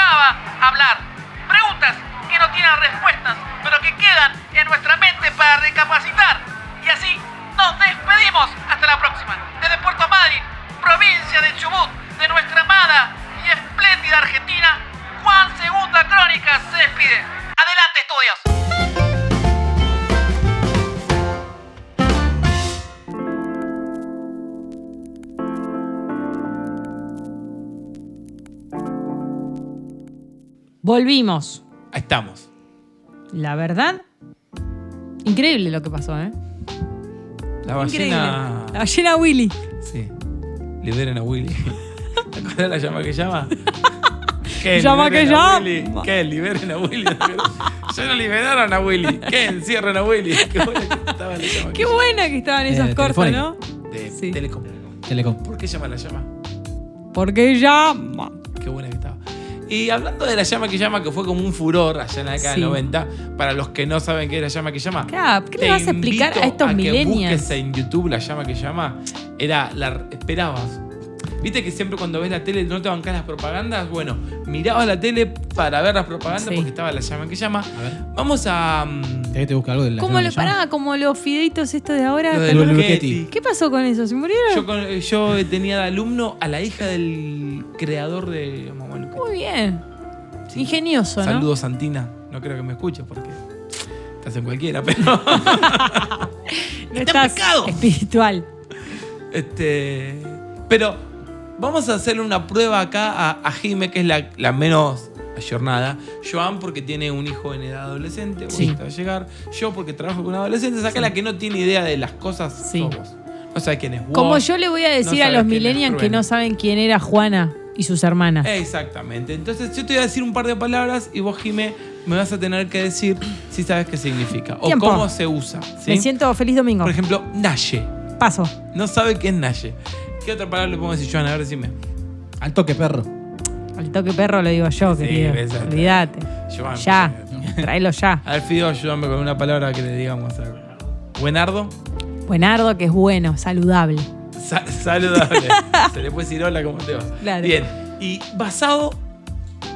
Preguntas que no tienen respuestas, pero que quedan en nuestra mente para recapacitar. Y así nos despedimos. Hasta la próxima. Desde Puerto Madryn, provincia de Chubut, de nuestra amada y espléndida Argentina, Juan Segunda Crónica se despide. Adelante, estudios. Volvimos. Ahí estamos. La verdad, increíble lo que pasó, ¿eh? La Increíble. ballena. La ballena Willy. Sí. Liberen a Willy. *laughs* ¿Te acuerdas de la llama que llama? *laughs* ¿Qué? Llama que a llama. Willy. ¿Qué? Liberen a Willy. *laughs* Ya no liberaron a Willy. ¿Qué? Encierran a Willy. Qué buena que estaba la llama. Qué buena que estaban esas Eh, cortas, telefónica. ¿no? De Sí. Telecom. Telecom. ¿Por qué llama la llama? Porque llama. Qué buena que. Y hablando de la llama que llama, que fue como un furor allá en la década Sí. del 90, para los que no saben qué es la llama que llama. Claro, ¿qué le te vas a explicar a estos que millennials? busques en YouTube la llama que llama. Era la esperabas. Viste que siempre cuando ves la tele no te bancan las propagandas. Bueno, mirabas la tele para ver las propagandas Sí. porque estaba la llama que llama. A ver. Vamos a. mm, ¿Querés que te busque algo de la ¿Cómo lo pará? Como los fideitos estos de ahora. lo ¿te del Lulu acordás? Luchetti. ¿Qué pasó con eso? ¿Se murieron? Yo, con- yo tenía de alumno a la hija del creador de Mamá. Muy bien. Sí. Ingenioso, ¿no? Saludos, Santina. No creo que me escuche porque estás en cualquiera, pero. No *laughs* Está pecado. espiritual. Este, pero vamos a hacerle una prueba acá a, a Jime, que es la, la menos ayornada. Joan, porque tiene un hijo en edad adolescente, vos Sí. va a llegar. Yo, porque trabajo con adolescentes. Acá la que no tiene idea de las cosas Sí. sos vos. No sabe quién es vos. Como yo le voy a decir no a los millennials que no saben quién era Juana y sus hermanas. Exactamente. Entonces yo te voy a decir un par de palabras y vos, Jime, me vas a tener que decir si sabes qué significa o Tiempo. cómo se usa. ¿sí? Me siento feliz domingo. Por ejemplo, Naye. Paso. No sabe qué es Naye. ¿Qué otra palabra le podemos decir, Joan? A ver, decime. Al toque, perro. Al toque perro lo digo yo, Sí, querido. exacto. Olvídate. Joan. Ya. *laughs* Tráelo ya. A ver, Fido, ayúdame con una palabra que le digamos. a ver. Buenardo. Buenardo, que es bueno, saludable. Sa- saludable. *laughs* Se le puede decir hola, ¿cómo te va? Claro. Bien. Y basado.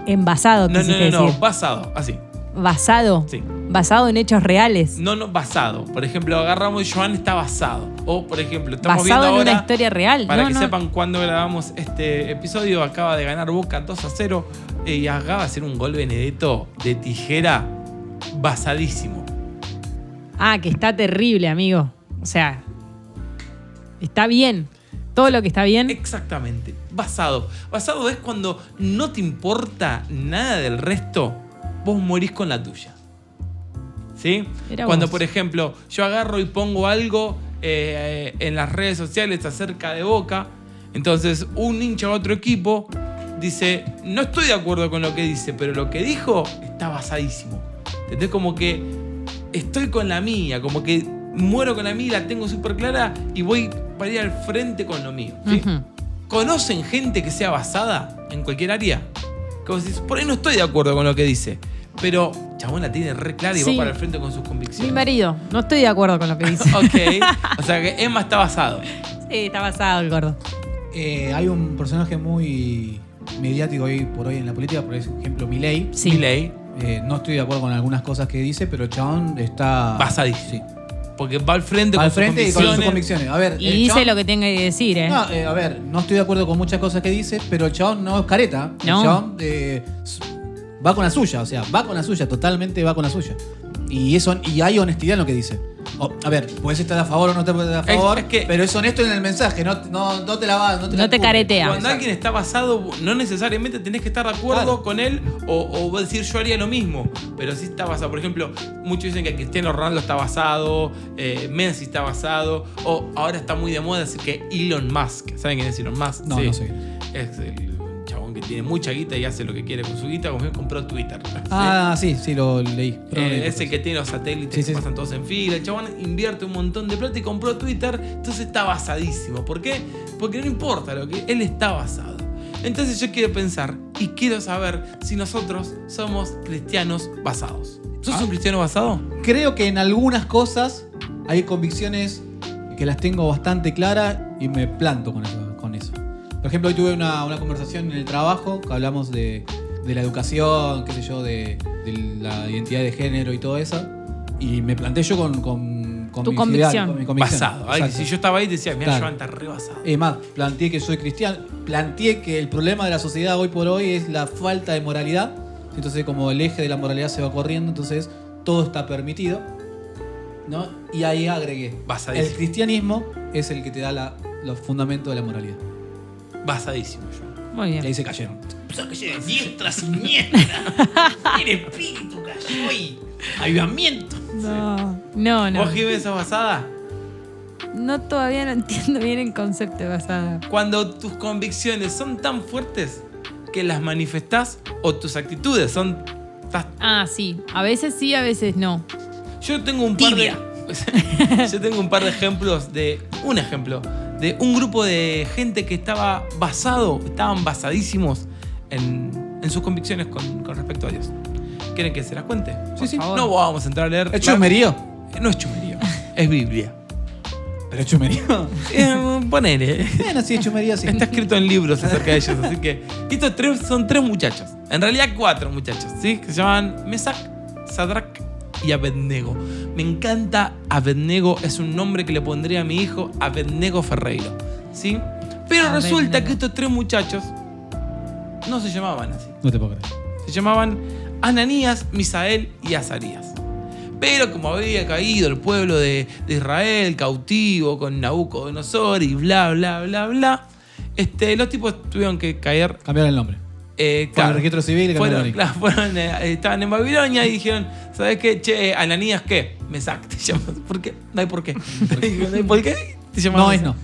Envasado, No, no, quisiste no, no. decir. Basado. Así. Basado. Sí. Basado en hechos reales. No, no, basado. Por ejemplo, agarramos y Joan está basado. O, por ejemplo, estamos Basado viendo en ahora. una historia real. Para No, que no. sepan cuándo grabamos este episodio, acaba de ganar Boca 2 a 0 y acaba de hacer un gol Benedetto de tijera basadísimo. Ah, que está terrible, amigo. O sea, está bien. Todo lo que está bien. Exactamente. Basado. Basado es cuando no te importa nada del resto, vos morís con la tuya. ¿Sí? Cuando, por ejemplo, yo agarro y pongo algo eh, en las redes sociales acerca de Boca, entonces un hincha de otro equipo dice, no estoy de acuerdo con lo que dice, pero lo que dijo está basadísimo. Entonces como que estoy con la mía, como que muero con la mía, la tengo súper clara y voy para ir al frente con lo mío. ¿Conocen gente que sea basada en cualquier área? Como si por ahí no estoy de acuerdo con lo que dice, pero chabón la tiene re clara y Sí. va para el frente con sus Mi convicciones. marido, no estoy de acuerdo con lo que dice. *laughs* Ok, o sea que Emma está basado. sí, está basado el gordo. Eh, hay un personaje muy mediático hoy por hoy en la política, por ejemplo, Milei. Sí. Milei, Eh, no estoy de acuerdo con algunas cosas que dice, pero el chabón está. Basadísimo. Sí. porque va al frente Va con al frente y sus con sus convicciones. A ver, Y el dice chabón- lo que tenga que decir, ¿eh? No, eh, a ver, no estoy de acuerdo con muchas cosas que dice, pero el chabón no es careta. El No. chabón eh, s- va con la suya, o sea, va con la suya, totalmente va con la suya. Y eso y hay honestidad en lo que dice. O, a ver, puedes estar a favor o no te puedes estar a Es- favor, es que- pero es honesto en el mensaje, no, no, no te la va, no te, la No te caretea. Cuando alguien está basado, no necesariamente tenés que estar de acuerdo Claro. con él o, o decir yo haría lo mismo, pero sí está basado. Por ejemplo, muchos dicen que Cristiano Ronaldo está basado, eh, Messi está basado, o ahora está muy de moda decir que Elon Musk, ¿saben quién es Elon Musk? No, no sé. Es el chabón que tiene mucha guita y hace lo que quiere con su guita, como que compró Twitter. *laughs* Ah, sí, sí, lo leí. Eh, es el que tiene los satélites Sí, que sí, pasan todos en fila. El chabón invierte un montón de plata y compró Twitter, entonces está basadísimo. ¿Por qué? Porque no importa lo que él está basado. Entonces yo quiero pensar y quiero saber si nosotros somos cristianos basados. ¿Sos Ah. un cristiano basado? Creo que en algunas cosas hay convicciones que las tengo bastante claras y me planto. Con eso. Por ejemplo, hoy tuve una, una conversación en el trabajo que hablamos de, de la educación, qué sé yo, de, de la identidad de género y todo eso. Y me planté yo con, con, con Tu mis convicción. con mi convicción. Basado. Ay, si yo estaba ahí decía, mira, Claro. Joan está re basado. Es más, planteé que soy cristiano, planteé que el problema de la sociedad hoy por hoy es la falta de moralidad. Entonces, como el eje de la moralidad se va corriendo, entonces todo está permitido. ¿no? Y ahí agregué. Basadísimo. El cristianismo es el que te da la- los fundamentos de la moralidad. Basadísimo yo. Muy Y ahí bien. se cayeron. Diestra, siniestra. *laughs* El espíritu cayó y avivamiento. No, no, no. ¿Vos, Jiménez, sos basada? No, todavía no entiendo bien el concepto de basada. Cuando tus convicciones son tan fuertes que las manifestás o tus actitudes son... estás Ah, sí. A veces sí, a veces no. Yo tengo un par Tibia. de. *laughs* Yo tengo un par de ejemplos de. Un ejemplo. De un grupo de gente que estaba basado, estaban basadísimos en, en sus convicciones con, con respecto a Dios. ¿Quieren que se las cuente? Sí, sí. favor. No vamos a entrar a leer. ¿Es chumerío? No es chumerío. *laughs* es Biblia. ¿Pero es chumerío? *laughs* Eh, ponele. bueno, sí, es chumerío, sí. Está escrito en libros acerca de ellos. Así que. Estos tres son tres muchachos. En realidad, cuatro muchachos, ¿sí? Que se llaman Mesac, Sadrach y Abednego. Me encanta Abednego. Es un nombre que le pondría a mi hijo Abednego Ferreiro. ¿Sí? Pero Abednego. resulta que estos tres muchachos no se llamaban así. No te puedo creer. Se llamaban Ananías, Misael y Azarías. Pero como había caído el pueblo de, de Israel cautivo con Nabucodonosor y bla, bla, bla, bla, este, los tipos tuvieron que caer. Cambiar el nombre. Eh, al registro civil fueron, claro, fueron, eh, estaban en Babilonia y dijeron: ¿Sabes qué? Che, Ananías, ¿qué? Mesac te llamas. ¿Por qué? No hay por qué. *laughs* *laughs* no hay por qué. Te llamas No es no.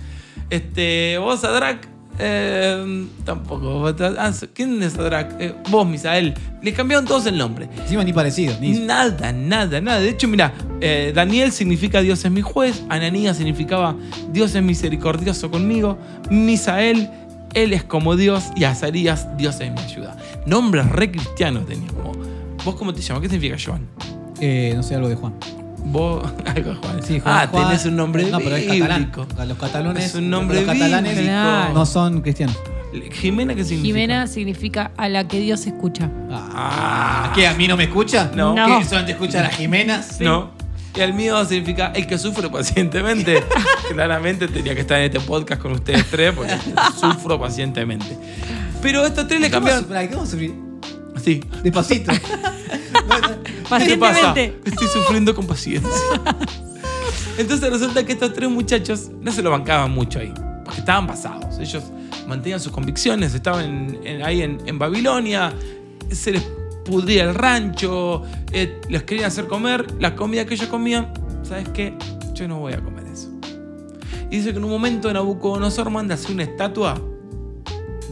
Este, vos, Sadrak, eh, tampoco. Vos, ah, ¿Quién es Sadrak? Eh, vos, Misael. Les cambiaron todos el nombre. Encima ni parecido. Ni... Nada, nada, nada. De hecho, mira, eh, Daniel significa Dios es mi juez, Ananías significaba Dios es misericordioso conmigo, Misael, él es como Dios y Azarías, Dios es mi ayuda. Nombres re cristianos tenía como. ¿Vos cómo te llamas? ¿Qué significa Joan? Eh, no sé, algo de Juan. Vos, *laughs* algo Juan. Sí, Juan- ah, Juan- tenés un nombre No, pero es catalán. Los catalanes, Es un nombre los catalanes bíblico. No son cristianos. Jimena, ¿qué significa? Jimena significa a la que Dios escucha. Ah, ¿Qué? ¿A mí no me escucha? No. No. ¿Qué? ¿Solamente escucha a la Jimena? No. Y el mío significa el que sufre pacientemente. *laughs* Claramente tenía que estar en este podcast con ustedes tres porque sufro pacientemente. Pero estos tres le ¿Qué vamos a cambiaron. ¿Qué vamos a sufrir? Sí. Despacito. *laughs* ¿Qué pasa? Pacientemente. Estoy sufriendo con paciencia. Entonces resulta que estos tres muchachos no se lo bancaban mucho ahí. Porque estaban pasados. Ellos mantenían sus convicciones, estaban en- en- ahí en, en Babilonia, se les pudría el rancho, eh, les querían hacer comer la comida que ellos comían. ¿Sabes qué? Yo no voy a comer eso. Y dice que en un momento Nabucodonosor manda a hacer una estatua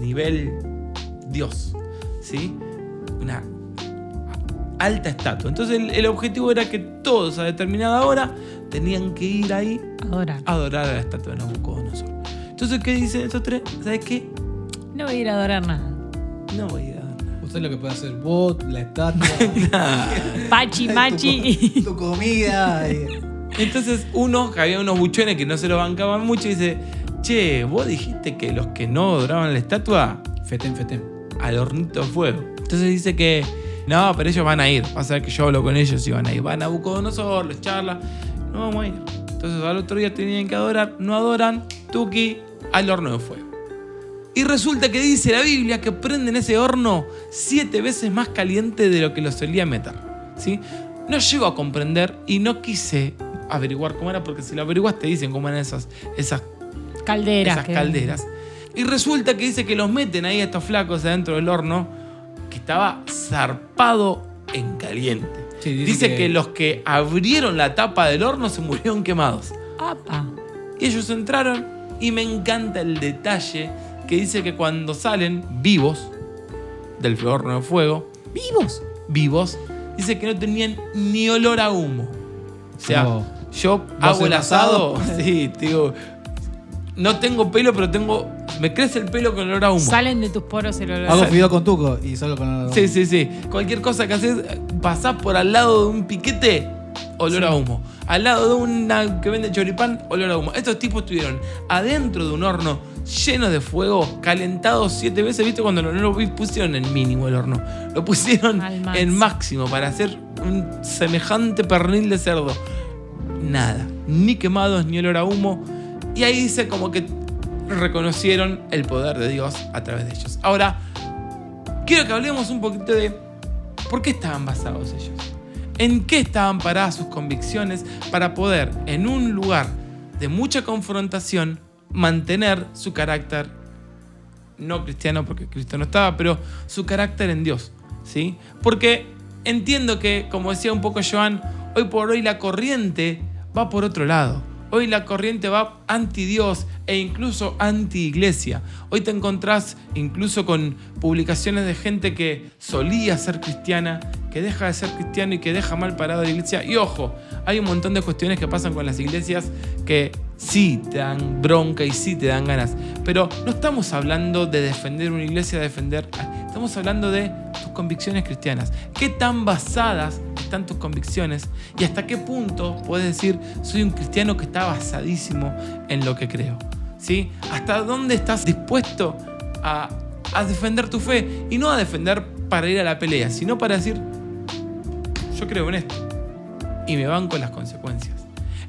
nivel Dios. ¿Sí? Una alta estatua. Entonces el, el objetivo era que todos a determinada hora tenían que ir ahí Adora. a adorar a la estatua de Nabucodonosor. Entonces, ¿qué dicen estos tres? ¿Sabes qué? No voy a ir a adorar nada. No voy a ir Usted lo que puede hacer vos, la estatua. *laughs* Pachi, machi. Tu, comida. eh. Entonces uno, que había unos buchones que no se lo bancaban mucho, dice, che, vos dijiste que los que no adoraban la estatua, Fetén, fetén. al hornito de fuego. Entonces dice que, no, pero ellos van a ir. Vas a ver que yo hablo con ellos y van a ir. Van a Bucodonosor, les charla. No vamos a ir. Entonces al otro día tenían que adorar. No adoran, tuki, al horno de fuego. Y resulta que dice la Biblia que prenden ese horno siete veces más caliente de lo que lo solía meter. ¿sí? No llego a comprender y no quise averiguar cómo era, porque si lo averiguas te dicen cómo eran esas, esas Calderas. esas calderas. Y resulta que dice que los meten ahí a estos flacos adentro del horno, que estaba zarpado en caliente. Sí, dice dice que... que- los que abrieron la tapa del horno se murieron quemados. Apa. Y ellos entraron y me encanta el detalle que dice que cuando salen vivos del horno de fuego, ¿Vivos? vivos, dice que no tenían ni olor a humo. O sea, No. yo ¿Vos hago el asado, asado? *laughs* sí, digo, no tengo pelo, pero tengo, me crece el pelo con olor a humo. Salen de tus poros el olor. Hago fideo con tuco y solo con Sí, sí, sí. Cualquier cosa que haces, pasás por al lado de un piquete, olor a humo. Al lado de una que vende choripán, olor a humo. Estos tipos estuvieron adentro de un horno lleno de fuego, calentados siete veces. ¿Viste cuando no lo pusieron en mínimo el horno? Lo pusieron en máximo para hacer un semejante pernil de cerdo. Nada. Ni quemados, ni olor a humo. Y ahí dice como que reconocieron el poder de Dios a través de ellos. Ahora, quiero que hablemos un poquito de por qué estaban basados ellos. En qué estaban paradas sus convicciones para poder, en un lugar de mucha confrontación, mantener su carácter, no cristiano porque Cristo no estaba, pero su carácter en Dios. ¿sí? Porque entiendo que, como decía un poco Joan, hoy por hoy la corriente va por otro lado. Hoy la corriente va anti Dios e incluso anti iglesia. Hoy te encontrás incluso con publicaciones de gente que solía ser cristiana, que deja de ser cristiano y que deja mal parada la iglesia. Y ojo, hay un montón de cuestiones que pasan con las iglesias que sí te dan bronca y sí te dan ganas. Pero no estamos hablando de defender una iglesia, de defender... Estamos hablando de tus convicciones cristianas. ¿Qué tan basadas están tus convicciones? ¿Y hasta qué punto puedes decir, soy un cristiano que está basadísimo en lo que creo? ¿Sí? ¿Hasta dónde estás dispuesto a, a defender tu fe? Y no a defender para ir a la pelea, sino para decir, yo creo en esto. Y me van con las consecuencias.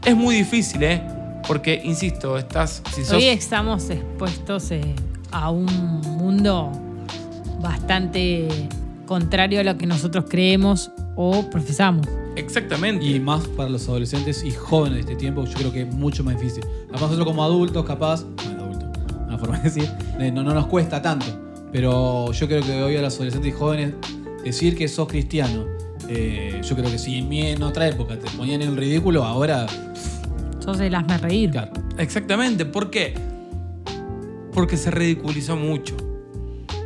Es muy difícil, ¿eh? Porque, insisto, estás... Si sos, Hoy estamos expuestos eh, a un mundo bastante contrario a lo que nosotros creemos o profesamos. exactamente. Y más para los adolescentes y jóvenes de este tiempo, yo creo que es mucho más difícil. Capaz nosotros como adultos, capaz, bueno, adultos, una forma de decir, eh, no, no nos cuesta tanto. Pero yo creo que hoy a los adolescentes y jóvenes decir que sos cristiano, eh, yo creo que si en, otra época te ponían en ridículo, ahora, Sos el hazme reír. claro. Exactamente. ¿Por qué? Porque se ridiculizó mucho.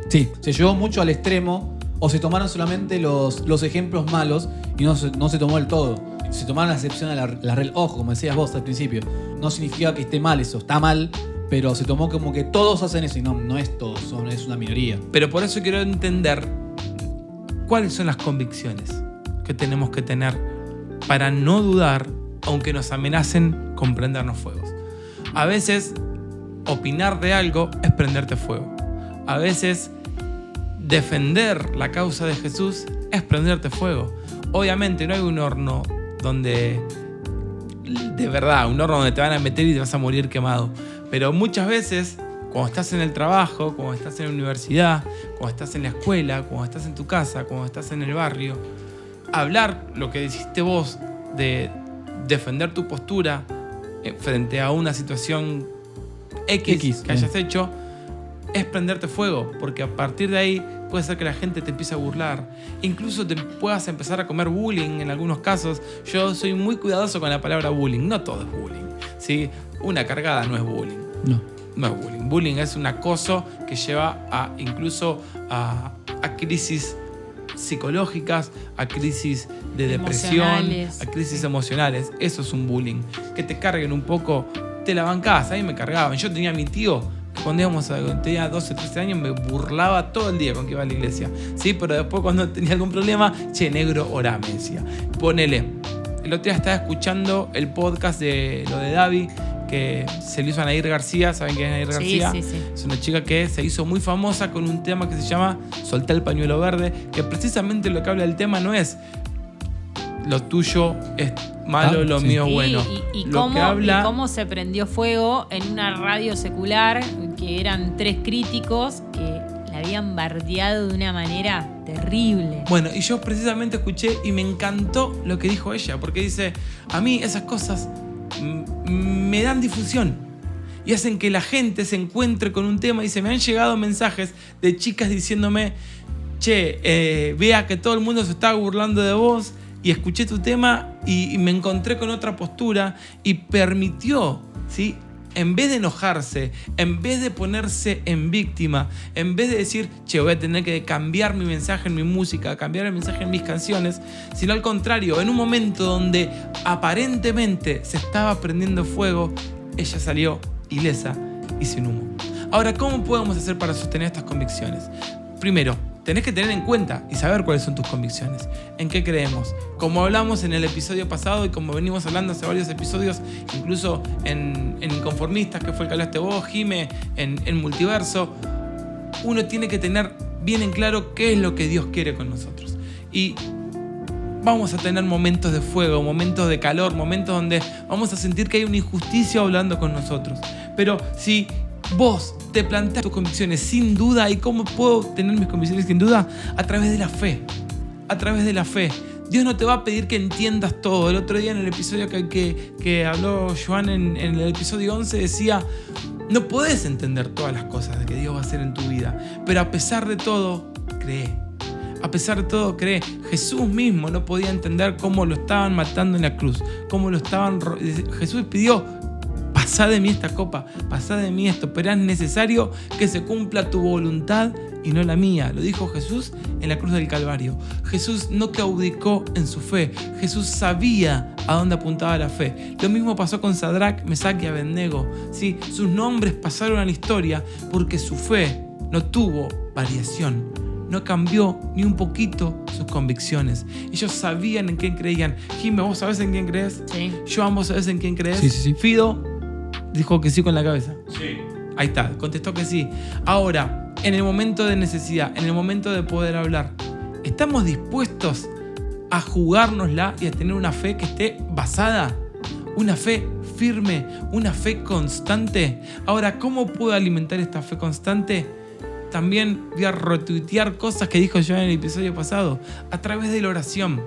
Sí, se llevó mucho al extremo o se tomaron solamente los, los ejemplos malos y no se, no se tomó el todo. Se tomaron la excepción a la, la regla. Ojo, como decías vos al principio, no significa que esté mal eso, está mal, pero se tomó como que todos hacen eso y no, no es todos, son, es una minoría. Pero por eso quiero entender cuáles son las convicciones que tenemos que tener para no dudar, aunque nos amenacen con prendernos fuegos. A veces, opinar de algo es prenderte fuego. A veces, defender la causa de Jesús es prenderte fuego. Obviamente no hay un horno donde, de verdad, un horno donde te van a meter y te vas a morir quemado. Pero muchas veces, cuando estás en el trabajo, cuando estás en la universidad, cuando estás en la escuela, cuando estás en tu casa, cuando estás en el barrio, hablar lo que dijiste vos de defender tu postura eh, frente a una situación X, X, que hayas hecho, es prenderte fuego, porque a partir de ahí puede ser que la gente te empiece a burlar. Incluso te puedas empezar a comer bullying en algunos casos. Yo soy muy cuidadoso con la palabra bullying, no todo es bullying. ¿sí? Una cargada no es bullying. No. No es bullying. Bullying es un acoso que lleva a incluso a, a crisis psicológicas, a crisis de depresión, a crisis emocionales. Eso es un bullying. Que te carguen un poco, te la bancás. A mí me cargaban. Yo tenía a mi tío que cuando íbamos a, tenía 12, 13 años me burlaba todo el día con que iba a la iglesia. Sí, pero después cuando *laughs* tenía algún problema, che, negro, orá, me decía. Ponele. El otro día estaba escuchando el podcast de lo de Davi, que se le hizo a Nair García. ¿Saben quién es Nair Sí, García? sí, sí. Es una chica que se hizo muy famosa con un tema que se llama Solté el pañuelo verde, que precisamente lo que habla del tema no es lo tuyo es malo, Ah, lo sí. mío es Y- bueno. Y, y lo cómo, que habla y cómo se prendió fuego en una radio secular que eran tres críticos que la habían bardeado de una manera terrible. Bueno, y yo precisamente escuché y me encantó lo que dijo ella, porque dice, a mí esas cosas me dan difusión y hacen que la gente se encuentre con un tema y se me han llegado mensajes de chicas diciéndome, che, eh, vea que todo el mundo se está burlando de vos y escuché tu tema y, y me encontré con otra postura y permitió, ¿sí? En vez de enojarse, en vez de ponerse en víctima, en vez de decir, che, voy a tener que cambiar mi mensaje en mi música, cambiar el mensaje en mis canciones, sino al contrario, en un momento donde aparentemente se estaba prendiendo fuego, ella salió ilesa y sin humo. Ahora, ¿cómo podemos hacer para sostener estas convicciones? Primero, tenés que tener en cuenta y saber cuáles son tus convicciones, en qué creemos. Como hablamos en el episodio pasado y como venimos hablando hace varios episodios, incluso en, Inconformistas, que fue el que hablaste vos, Jime, en, en Multiverso, uno tiene que tener bien en claro qué es lo que Dios quiere con nosotros. Y vamos a tener momentos de fuego, momentos de calor, momentos donde vamos a sentir que hay una injusticia hablando con nosotros. Pero si vos te planteas tus convicciones sin duda, ¿y cómo puedo tener mis convicciones sin duda? A través de la fe. A través de la fe. Dios no te va a pedir que entiendas todo. El otro día en el episodio que, que- que habló Joan en, en el episodio 11 decía, no podés entender todas las cosas que Dios va a hacer en tu vida, pero a pesar de todo, cree. A pesar de todo, cree. Jesús mismo no podía entender cómo lo estaban matando en la cruz, cómo lo estaban... Jesús pidió, pasá de mí esta copa, pasá de mí esto, pero es necesario que se cumpla tu voluntad y no la mía. Lo dijo Jesús en la cruz del Calvario. Jesús no claudicó en su fe. Jesús sabía a dónde apuntaba la fe. Lo mismo pasó con Sadrach, Mesach y Abednego. ¿sí? Sus nombres pasaron a la historia porque su fe no tuvo variación. No cambió ni un poquito sus convicciones. Ellos sabían en quién creían. Jimmy, ¿vos sabés en quién crees? Sí. Joan, ¿vos sabés en quién crees? Sí, sí, sí. Fido dijo que sí con la cabeza. Sí. Ahí está, contestó que sí. Ahora, en el momento de necesidad, en el momento de poder hablar, ¿estamos dispuestos a jugárnosla y a tener una fe que esté basada? Una fe firme, una fe constante. Ahora, ¿cómo puedo alimentar esta fe constante? También voy a retuitear cosas que dijo yo en el episodio pasado, a través de la oración,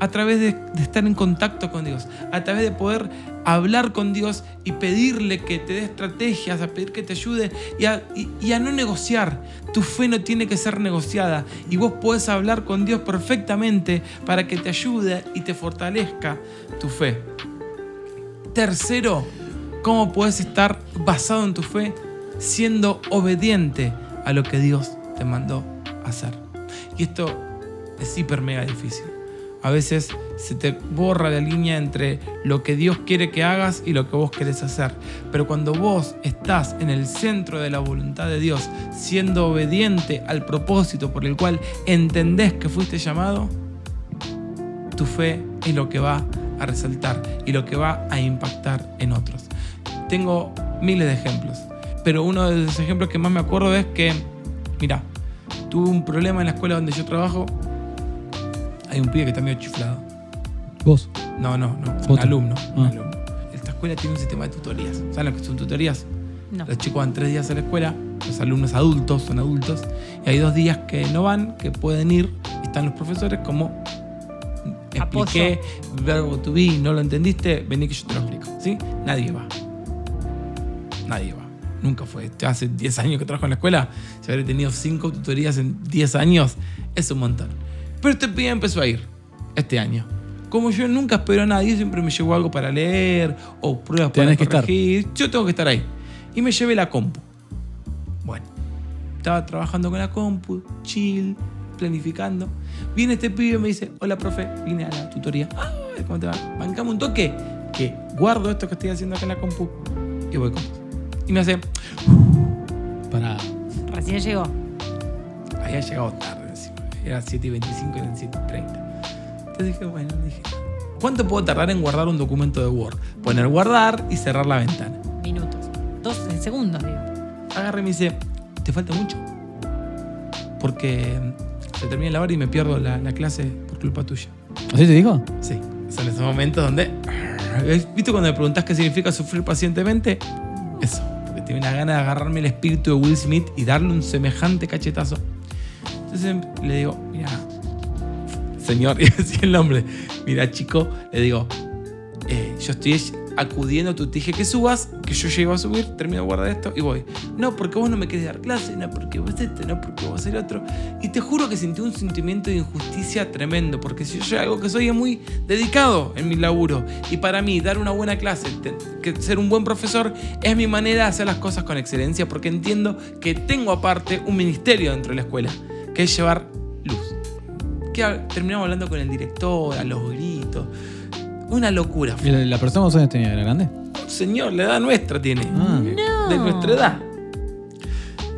a través de, estar en contacto con Dios, a través de poder hablar con Dios y pedirle que te dé estrategias, a pedir que te ayude y a, no negociar. Tu fe no tiene que ser negociada y vos podés hablar con Dios perfectamente para que te ayude y te fortalezca tu fe. Tercero, ¿cómo puedes estar basado en tu fe siendo obediente a lo que Dios te mandó hacer? Y esto es hiper mega difícil. A veces se te borra la línea entre lo que Dios quiere que hagas y lo que vos querés hacer. Pero cuando vos estás en el centro de la voluntad de Dios, siendo obediente al propósito por el cual entendés que fuiste llamado, tu fe es lo que va a resaltar y lo que va a impactar en otros. Tengo miles de ejemplos, pero uno de los ejemplos que más me acuerdo es que, mira, tuve un problema en la escuela donde yo trabajo. Hay un pibe que está medio chiflado. Vos. No, no, no, un Otro. alumno. un Ah. alumno. Esta escuela tiene un sistema de tutorías. ¿Saben lo que son tutorías? No. Los chicos van tres días a la escuela, los alumnos adultos son adultos, y hay dos días que no van, que pueden ir, y están los profesores como expliqué, verbo to be, no lo entendiste, vení que yo te lo explico. ¿sí? Nadie va. Nadie va. Nunca fue. Hace 10 años que trabajo en la escuela, si habré tenido 5 tutorías en 10 años, es un montón. Pero este pibe empezó a ir este año. Como yo nunca espero a nadie, siempre me llevo algo para leer o pruebas para Tenés que estar. corregir. Yo tengo que estar ahí. Y me llevé la compu. Bueno, estaba trabajando con la compu, chill, planificando. Viene este pibe y me dice, hola profe, vine a la tutoría. Ah, ¿cómo te va? Bancame un toque, que guardo esto que estoy haciendo acá en la compu y voy con vos. Y me hace, Para. Recién llegó. había llegado tarde. Era 7 y 25 y eran 7 y 30. Entonces dije, bueno, dije, ¿cuánto puedo tardar en guardar un documento de Word? Poner guardar y cerrar la ventana. Minutos. Dos segundos, digo. Agarra y me dice, ¿te falta mucho? Porque se termina la hora y me pierdo la, la clase por culpa tuya. ¿Así te dijo? Sí, son esos momentos donde... ¿Viste cuando me preguntás qué significa sufrir pacientemente? Eso, porque tengo una gana de agarrarme el espíritu de Will Smith y darle un semejante cachetazo. Entonces le digo, mira, señor, *laughs* y decía el nombre, mira chico, le digo, eh, yo estoy acudiendo, tú te dije que subas, que yo llego a subir, termino de guardar esto y voy. No, porque vos no me querés dar clase, no porque vos este, no porque vos el otro. Y te juro que sentí un sentimiento de injusticia tremendo, porque si yo algo que soy es muy dedicado en mi laburo. Y para mí, dar una buena clase, que ser un buen profesor, es mi manera de hacer las cosas con excelencia, porque entiendo que tengo aparte un ministerio dentro de la escuela, que es llevar luz. Que terminamos hablando con el director, a los gritos. Una locura. ¿Y la, la persona cuántos años tenía? ¿Era grande? Señor, la edad nuestra tiene. Ah. No. De nuestra edad.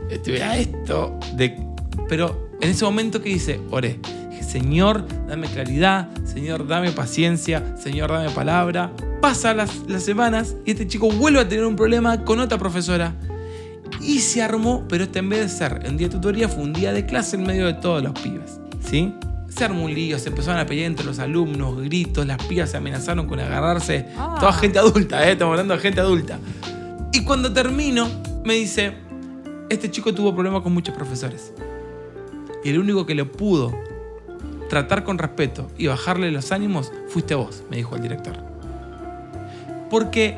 Este, vea esto. De, pero en ese momento que dice, oré. Señor, dame claridad. Señor, dame paciencia. Señor, dame palabra. Pasa las, las semanas y este chico vuelve a tener un problema con otra profesora. Y se armó, pero este en vez de ser un día de tutoría, fue un día de clase en medio de todos los pibes. ¿Sí? Se armó un lío, se empezaron a pelear entre los alumnos, gritos, las pibas se amenazaron con agarrarse. Ah. Toda gente adulta, ¿eh? Estamos hablando de gente adulta. Y cuando termino, me dice, este chico tuvo problemas con muchos profesores. Y el único que le pudo tratar con respeto y bajarle los ánimos fuiste vos, me dijo el director. Porque,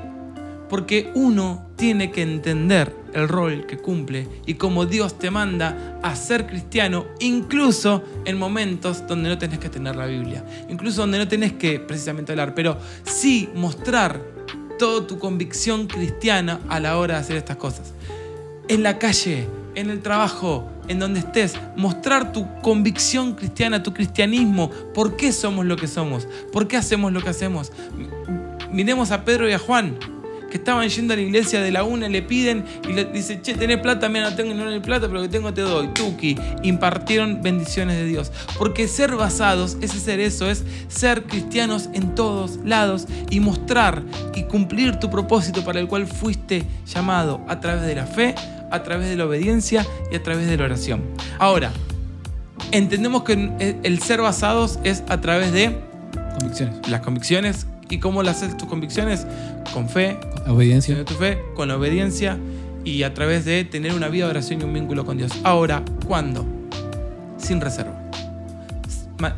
porque uno tiene que entender el rol que cumple y cómo Dios te manda a ser cristiano, incluso en momentos donde no tenés que tener la Biblia, incluso donde no tenés que precisamente hablar, pero sí mostrar toda tu convicción cristiana a la hora de hacer estas cosas. En la calle, en el trabajo, en donde estés, mostrar tu convicción cristiana, tu cristianismo, por qué somos lo que somos, por qué hacemos lo que hacemos. Miremos a Pedro y a Juan, que estaban yendo a la iglesia de la una, le piden y le dice, che, tenés plata, mira, no tengo no tenés plata, pero lo que tengo te doy. Tuki, impartieron bendiciones de Dios. Porque ser basados es ser eso, es ser cristianos en todos lados y mostrar y cumplir tu propósito para el cual fuiste llamado a través de la fe, a través de la obediencia y a través de la oración. Ahora, entendemos que el- el ser basados es a través de Convicciones. las convicciones. ¿Y cómo las haces tus convicciones? Con fe, Obediencia. de tu fe, con obediencia y a través de tener una vida de oración y un vínculo con Dios. Ahora, ¿cuándo? Sin reserva.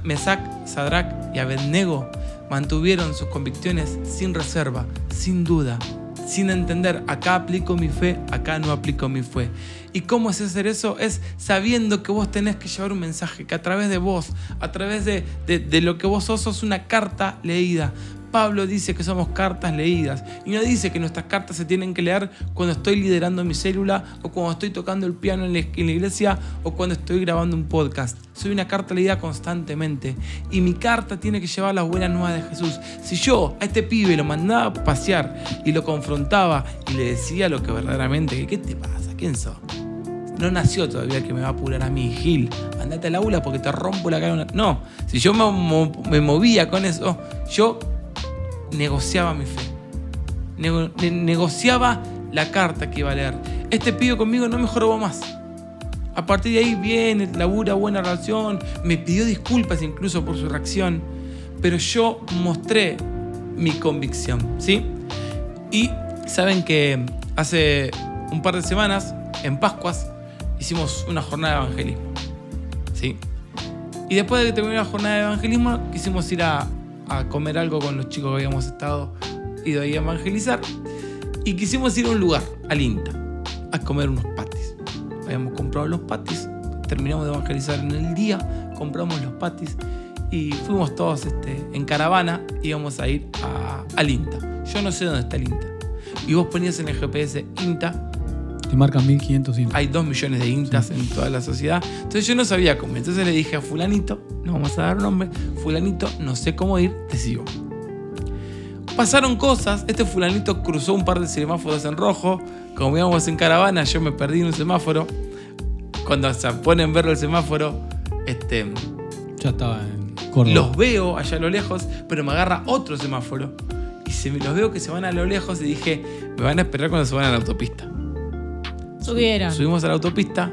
Mesac, Sadrach y Abednego mantuvieron sus convicciones sin reserva, sin duda, sin entender, acá aplico mi fe, acá no aplico mi fe. ¿Y cómo es hacer eso? Es sabiendo que vos tenés que llevar un mensaje, que a través de vos, a través de, de- de lo que vos sos, sos una carta leída. Pablo dice que somos cartas leídas y no dice que nuestras cartas se tienen que leer cuando estoy liderando mi célula o cuando estoy tocando el piano en la, iglesia o cuando estoy grabando un podcast. Soy una carta leída constantemente y mi carta tiene que llevar las buenas nuevas de Jesús. Si yo a este pibe lo mandaba a pasear y lo confrontaba y le decía lo que verdaderamente, que, ¿qué te pasa? ¿Quién sos? No nació todavía que me va a apurar a mí, Gil. Andate al aula porque te rompo la cara. una-". No, si yo me, me movía con eso, yo negociaba mi fe. Nego- ne- negociaba la carta que iba a leer. Este pibe conmigo no mejoró más. A partir de ahí viene, labura, buena relación. Me pidió disculpas incluso por su reacción. Pero yo mostré mi convicción, ¿sí? Y saben que hace un par de semanas, en Pascuas, hicimos una jornada de evangelismo. ¿Sí? Y después de que terminó la jornada de evangelismo, quisimos ir a, a comer algo con los chicos que habíamos estado ido ahí a evangelizar. Y quisimos ir a un lugar, al INTA, a comer unos patis. Habíamos comprado los patis, terminamos de evangelizar en el día, compramos los patis y fuimos todos este, en caravana, íbamos a ir a- al INTA. Yo no sé dónde está el INTA. Y vos ponías en el GPS INTA Te marcan 1500 cintas. hay dos millones de intas en toda la sociedad. Entonces yo no sabía cómo. Entonces le dije a fulanito, no vamos a dar nombre, fulanito, no sé cómo ir, te sigo. Pasaron cosas, este fulanito cruzó un par de semáforos en rojo, como íbamos en caravana, yo me perdí en un semáforo. Cuando se pone en verde el semáforo, este, Ya estaba en. Córdoba. los veo allá a lo lejos, pero me agarra otro semáforo. Y se, los veo que se van a lo lejos y dije, me van a esperar cuando se van a la autopista. Subieron. Subimos a la autopista.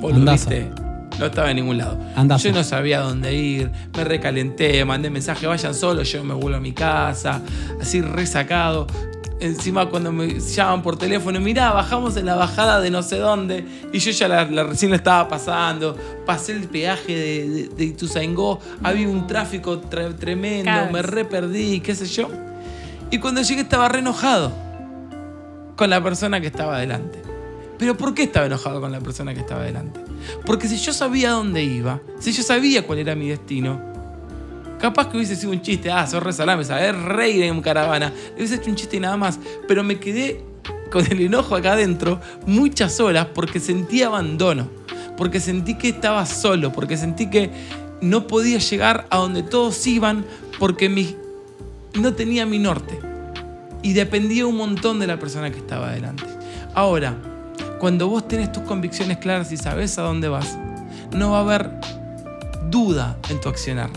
Vos lo Andaza. viste. No estaba en ningún lado. Andaza. Yo no sabía dónde ir. Me recalenté, mandé mensaje, vayan solos, yo me vuelvo a mi casa. Así resacado. Encima cuando me llaman por teléfono, mirá, bajamos en la bajada de no sé dónde. Y yo ya la, la- recién la estaba pasando. Pasé el peaje de, de, de Ituzaingó. Había un tráfico tre- tremendo. Cabes. Me re perdí, qué sé yo. Y cuando llegué estaba re enojado con la persona que estaba adelante. Pero ¿por qué estaba enojado con la persona que estaba adelante? Porque si yo sabía dónde iba, si yo sabía cuál era mi destino, capaz que hubiese sido un chiste, ah, sos re salame, sabés rey en caravana, le hubiese hecho un chiste y nada más, pero me quedé con el enojo acá adentro muchas horas porque sentí abandono, porque sentí que estaba solo, porque sentí que no podía llegar a donde todos iban porque mi, no tenía mi norte y dependía un montón de la persona que estaba adelante. Ahora, cuando vos tenés tus convicciones claras y sabes a dónde vas, no va a haber duda en tu accionar.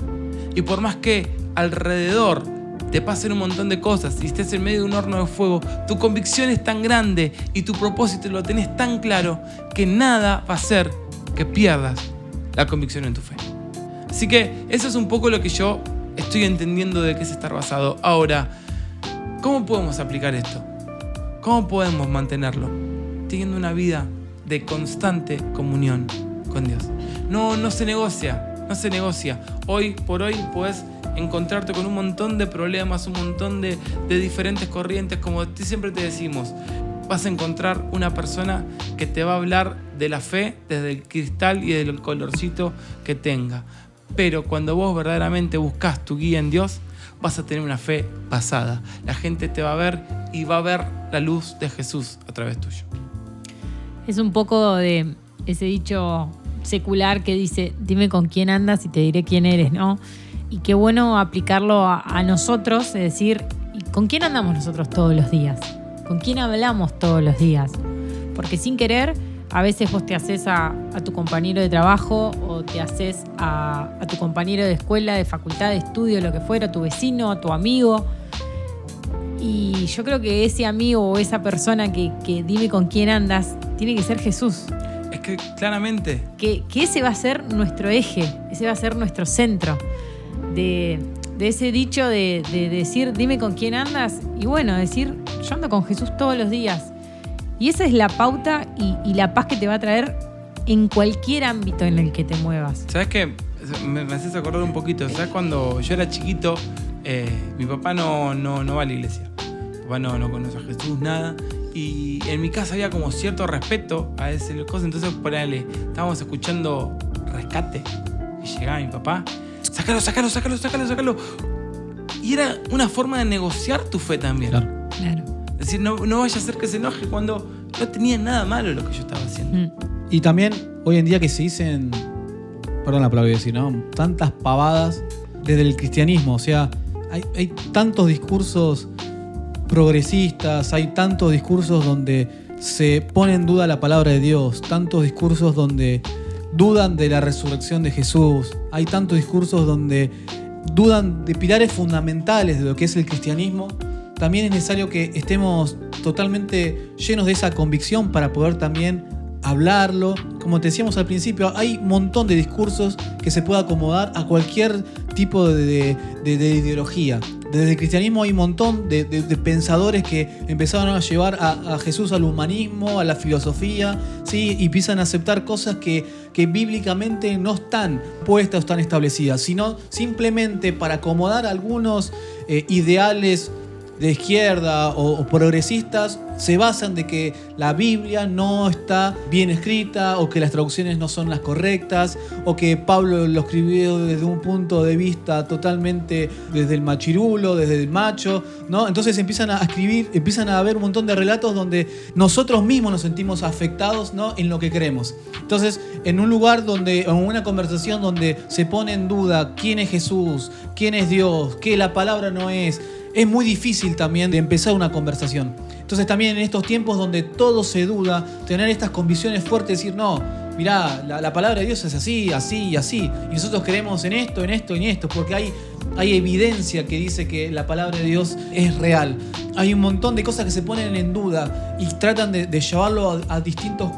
Y por más que alrededor te pasen un montón de cosas y estés en medio de un horno de fuego, tu convicción es tan grande y tu propósito lo tenés tan claro que nada va a hacer que pierdas la convicción en tu fe. Así que eso es un poco lo que yo estoy entendiendo de qué es estar basado. Ahora, ¿cómo podemos aplicar esto? ¿Cómo podemos mantenerlo? Teniendo una vida de constante comunión con Dios. No, no se negocia, no se negocia. Hoy por hoy puedes encontrarte con un montón de problemas, un montón de, de diferentes corrientes, como siempre te decimos. Vas a encontrar una persona que te va a hablar de la fe desde el cristal y del colorcito que tenga. Pero cuando vos verdaderamente buscas tu guía en Dios, vas a tener una fe basada. La gente te va a ver y va a ver la luz de Jesús a través tuyo. Es un poco de ese dicho secular que dice, dime con quién andas y te diré quién eres, ¿no? Y qué bueno aplicarlo a, a nosotros, es decir, ¿y ¿con quién andamos nosotros todos los días? ¿Con quién hablamos todos los días? Porque sin querer, a veces vos te haces a, a tu compañero de trabajo o te haces a, a tu compañero de escuela, de facultad, de estudio, lo que fuera, a tu vecino, a tu amigo. Y yo creo que ese amigo o esa persona que, que dime con quién andas, tiene que ser Jesús. Es que claramente, Que, que ese va a ser nuestro eje, ese va a ser nuestro centro. De, de ese dicho de, de decir, dime con quién andas. Y bueno, decir, yo ando con Jesús todos los días. Y esa es la pauta y, y la paz que te va a traer en cualquier ámbito en el que te muevas. ¿sabes qué? Me, me haces acordar un poquito. ¿Sabes cuando yo era chiquito? eh, mi papá no, no, no va a la iglesia. Mi papá no, no conoce a Jesús, nada. Y en mi casa había como cierto respeto a ese cosa. Entonces, ponele, estábamos escuchando Rescate. Y llegaba mi papá. Sácalo, sácalo, sácalo, sácalo, sácalo. Y era una forma de negociar tu fe también. Claro. Claro. Decir, no, no vaya a ser que se enoje cuando no tenía nada malo lo que yo estaba haciendo. Mm. Y también hoy en día que se dicen, perdón la palabra decir, ¿no? Tantas pavadas desde el cristianismo. O sea, hay, hay tantos discursos progresistas, hay tantos discursos donde se pone en duda la palabra de Dios, tantos discursos donde dudan de la resurrección de Jesús, hay tantos discursos donde dudan de pilares fundamentales de lo que es el cristianismo. También es necesario que estemos totalmente llenos de esa convicción para poder también hablarlo. Como te decíamos al principio, hay un montón de discursos que se puede acomodar a cualquier tipo de, de- de ideología. Desde el cristianismo hay un montón de, pensadores que empezaron a llevar a, a Jesús al humanismo, a la filosofía, ¿sí? y empiezan a aceptar cosas que, que bíblicamente no están puestas o están establecidas, sino simplemente para acomodar algunos eh, ideales de izquierda o, progresistas se basan de que la Biblia no está bien escrita o que las traducciones no son las correctas o que Pablo lo escribió desde un punto de vista totalmente desde el machirulo, desde el macho, ¿no? Entonces empiezan a escribir, empiezan a haber un montón de relatos donde nosotros mismos nos sentimos afectados, ¿no? En lo que creemos. Entonces, en un lugar donde, en una conversación donde se pone en duda quién es Jesús, quién es Dios, qué la palabra no es, es muy difícil también de empezar una conversación. Entonces también en estos tiempos donde todo se duda, tener estas convicciones fuertes, decir, no, mirá, la, la palabra de Dios es así, así y así. Y nosotros creemos en esto, en esto en esto, porque hay, hay evidencia que dice que la palabra de Dios es real. Hay un montón de cosas que se ponen en duda y tratan de, llevarlo a, distintos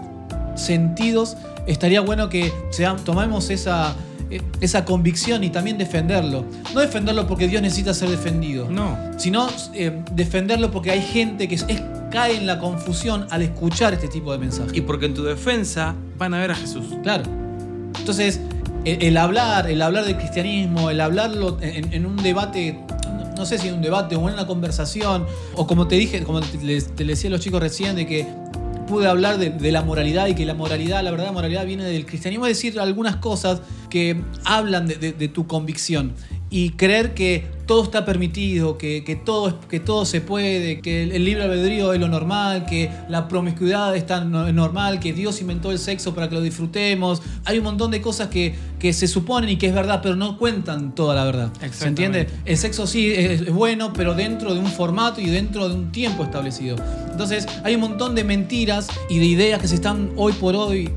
sentidos. Estaría bueno que sea- tomemos esa, esa convicción y también defenderlo. No defenderlo porque Dios necesita ser defendido No. sino eh, defenderlo porque hay gente que es- es- cae en la confusión al escuchar este tipo de mensajes. Y porque en tu defensa van a ver a Jesús. Claro. Entonces, el, el hablar, el hablar del cristianismo, el hablarlo en, en un debate, no- sé si en un debate o en una conversación, o como te dije, como te, te decía a los chicos recién, de que pude hablar de, la moralidad y que la moralidad, la verdad, la moralidad viene del cristianismo, es decir, algunas cosas que hablan de tu convicción. Y creer que todo está permitido, que, que todo, que todo se puede, que el, el libre albedrío es lo normal, que la promiscuidad es tan no- normal, que Dios inventó el sexo para que lo disfrutemos. Hay un montón de cosas que, que se suponen y que es verdad, pero no cuentan toda la verdad. ¿Se entiende? El sexo sí es, es bueno, pero dentro de un formato y dentro de un tiempo establecido. Entonces, hay un montón de mentiras y de ideas que se están hoy por hoy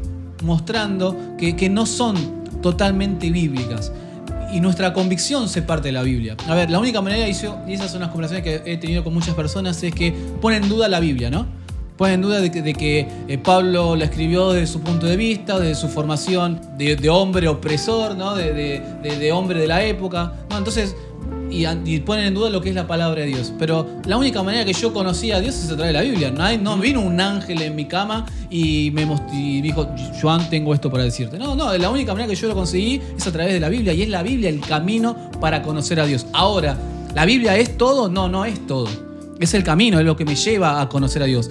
mostrando que, que no son totalmente bíblicas. Y nuestra convicción se parte de la Biblia. A ver, la única manera, y, esas son las conversaciones que he tenido con muchas personas, es que ponen en duda la Biblia, ¿no? Ponen en duda de que, de que, eh, Pablo la escribió desde su punto de vista, desde su formación de, hombre opresor, ¿no? De- de hombre de la época. No, entonces, y, y ponen en duda lo que es la palabra de Dios. Pero la única manera que yo conocí a Dios es a través de la Biblia. No, hay- no vino un ángel en mi cama y me y dijo, Joan, tengo esto para decirte. No, no, la única manera que yo lo conseguí es a través de la Biblia. Y es la Biblia el camino para conocer a Dios. Ahora, ¿la Biblia es todo? No, no es todo. Es el camino, es lo que me lleva a conocer a Dios.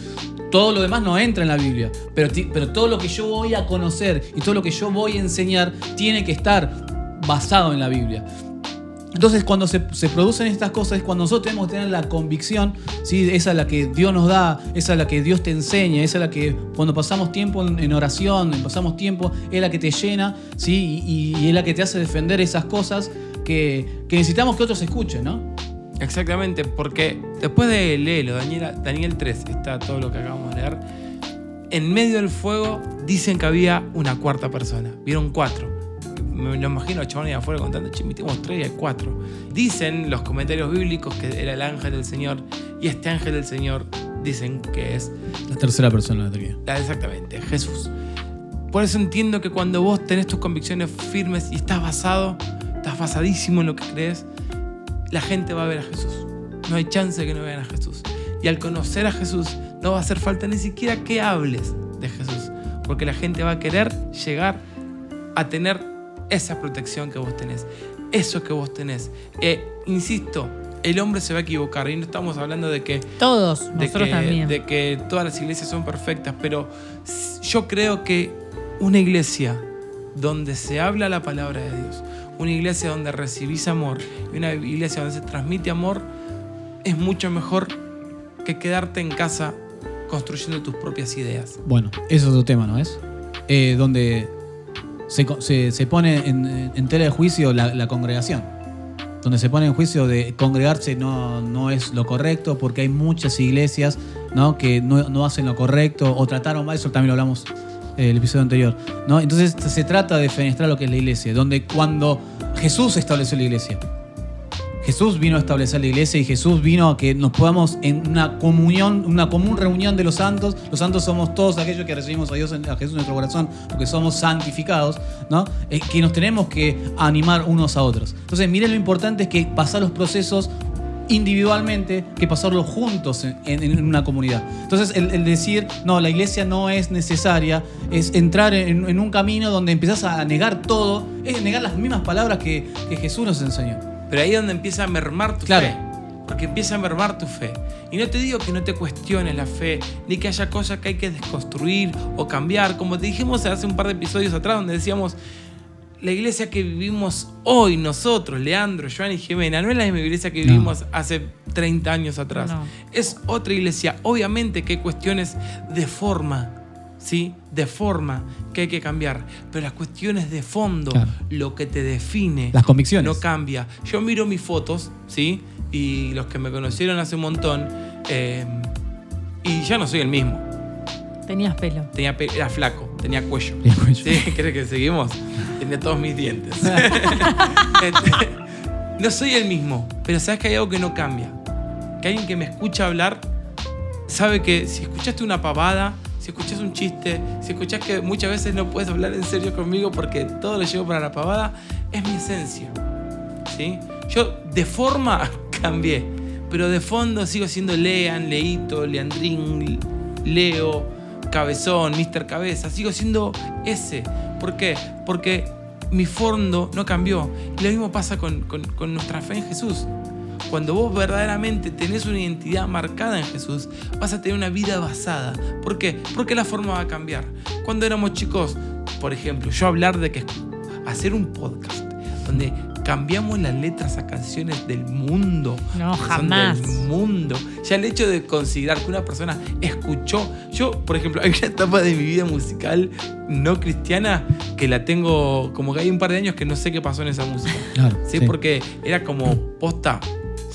Todo lo demás no entra en la Biblia, pero, pero todo lo que yo voy a conocer y todo lo que yo voy a enseñar tiene que estar basado en la Biblia. Entonces, cuando se, se producen estas cosas, es cuando nosotros tenemos que tener la convicción, ¿sí? esa es la que Dios nos da, esa es la que Dios te enseña, esa es la que cuando pasamos tiempo en, en oración, pasamos tiempo, es la que te llena, ¿sí? y, es la que te hace defender esas cosas que, que necesitamos que otros escuchen, ¿no? Exactamente, porque después de leerlo, Daniel, Daniel 3, está todo lo que acabamos de leer. En medio del fuego dicen que había una cuarta persona. Vieron cuatro. Me lo imagino a ahí afuera contando, che, metimos tres y hay cuatro. Dicen los comentarios bíblicos que era el ángel del Señor. Y este ángel del Señor dicen que es La tercera persona de la Trinidad. exactamente, Jesús. Por eso entiendo que cuando vos tenés tus convicciones firmes y estás basado, estás basadísimo en lo que crees, la gente va a ver a Jesús. No hay chance de que no vean a Jesús. Y al conocer a Jesús, no va a hacer falta ni siquiera que hables de Jesús. Porque la gente va a querer llegar a tener esa protección que vos tenés. Eso que vos tenés. Eh, insisto, el hombre se va a equivocar. Y no estamos hablando de que Todos, de nosotros que, también. de que todas las iglesias son perfectas, pero yo creo que una iglesia donde se habla la palabra de Dios, una iglesia donde recibís amor y una iglesia donde se transmite amor, es mucho mejor que quedarte en casa construyendo tus propias ideas. Bueno, ese es otro tema, ¿no es? Eh, donde se, se- pone en, en tela de juicio la, congregación. Donde se pone en juicio de congregarse no, no es lo correcto, porque hay muchas iglesias ¿no? que no, no hacen lo correcto o trataron mal, eso también lo hablamos en el episodio anterior. ¿no? Entonces se trata de fenestrar lo que es la iglesia, donde cuando Jesús estableció la iglesia, Jesús vino a establecer la iglesia y Jesús vino a que nos podamos en una comunión, una común reunión de los santos. Los santos somos todos aquellos que recibimos a Dios, Jesús en nuestro corazón, porque somos santificados, ¿no? Eh, que nos tenemos que animar unos a otros. Entonces, miren lo importante es que pasar los procesos individualmente que pasarlos juntos en, una comunidad. Entonces, el, decir, no, la iglesia no es necesaria, es entrar en, un camino donde empezás a negar todo, es negar las mismas palabras que Jesús nos enseñó. Pero ahí es donde empieza a mermar tu Claro. fe. Porque empieza a mermar tu fe. Y no te digo que no te cuestiones la fe, ni que haya cosas que hay que desconstruir o cambiar. Como te dijimos hace un par de episodios atrás, donde decíamos, la iglesia que vivimos hoy, nosotros, Leandro, Joan y Jimena, no es la misma iglesia que No. vivimos hace 30 años atrás. No. Es otra iglesia. Obviamente que hay cuestiones de forma, ¿sí? De forma que hay que cambiar. Pero las cuestiones de fondo, Claro. lo que te define, Las convicciones. no cambia. Yo miro mis fotos, ¿sí? Y los que me conocieron hace un montón, eh, y ya no soy el mismo. Te tenías pelo. Tenía pe- era flaco, tenía cuello. Tenía cuello. ¿Sí? *laughs* ¿Crees que seguimos? Tenía todos mis dientes. *laughs* *laughs* No soy el mismo, pero sabes que hay algo que no cambia. Que alguien que me escucha hablar sabe que si escuchaste una pavada, si escuchas un chiste, si escuchas que muchas veces no puedes hablar en serio conmigo porque todo lo llevo para la pavada, es mi esencia. ¿sí? Yo de forma *laughs* cambié, pero de fondo sigo siendo Lean, Leito, Leandrín, Leo, Cabezón, Mr. Cabeza. Sigo siendo ese. ¿Por qué? Porque mi fondo no cambió. Y lo mismo pasa con, nuestra fe en Jesús. Cuando vos verdaderamente tenés una identidad marcada en Jesús, vas a tener una vida basada. ¿Por qué? Porque la forma va a cambiar. Cuando éramos chicos, por ejemplo, yo hablar de que hacer un podcast donde cambiamos las letras a canciones del mundo. No, jamás. Del mundo. Ya el hecho de considerar que una persona escuchó. Yo, por ejemplo, *laughs* hay una etapa de mi vida musical no cristiana que la tengo como que hay un par de años que no sé qué pasó en esa música. Claro. ¿sí? Porque era como posta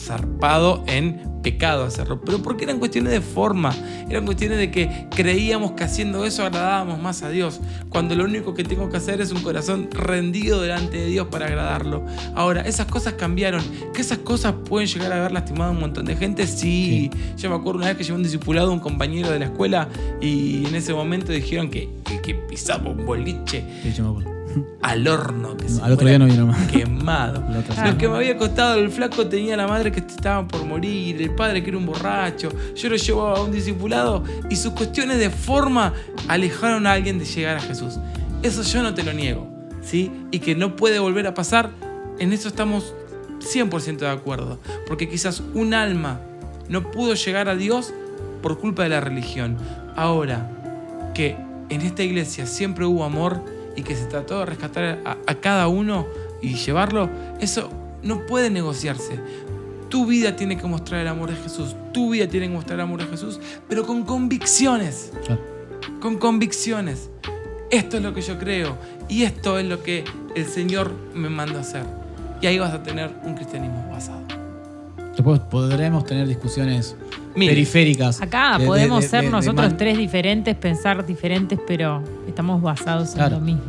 zarpado en pecado hacerlo, pero porque eran cuestiones de forma, eran cuestiones de que creíamos que haciendo eso agradábamos más a Dios, cuando lo único que tengo que hacer es un corazón rendido delante de Dios para agradarlo. Ahora, esas cosas cambiaron, que esas cosas pueden llegar a haber lastimado a un montón de gente, sí. Yo me acuerdo una vez que llevé un discipulado un compañero de la escuela y en ese momento dijeron que, que, que pisaba un boliche Sí, yo me acuerdo. Al horno. Que se Al otro día no vino más. Quemado. Lo que me había costado el flaco tenía la madre que estaba por morir, el padre que era un borracho. Yo lo llevaba a un discipulado y sus cuestiones de forma alejaron a alguien de llegar a Jesús. Eso yo no te lo niego, ¿sí? Y que no puede volver a pasar, en eso estamos 100% de acuerdo. Porque quizás un alma no pudo llegar a Dios por culpa de la religión. Ahora, que en esta iglesia siempre hubo amor y que se trató de rescatar a, a cada uno y llevarlo, eso no puede negociarse. Tu vida tiene que mostrar el amor de Jesús, tu vida tiene que mostrar el amor de Jesús, pero con convicciones, Claro. con convicciones. Esto es lo que yo creo y esto es lo que el Señor me manda a hacer. Y ahí vas a tener un cristianismo basado. Después podremos tener discusiones Mire, periféricas. Acá de- de- podemos de- ser de- nosotros tres diferentes, pensar diferentes, pero estamos basados Claro. en lo mismo.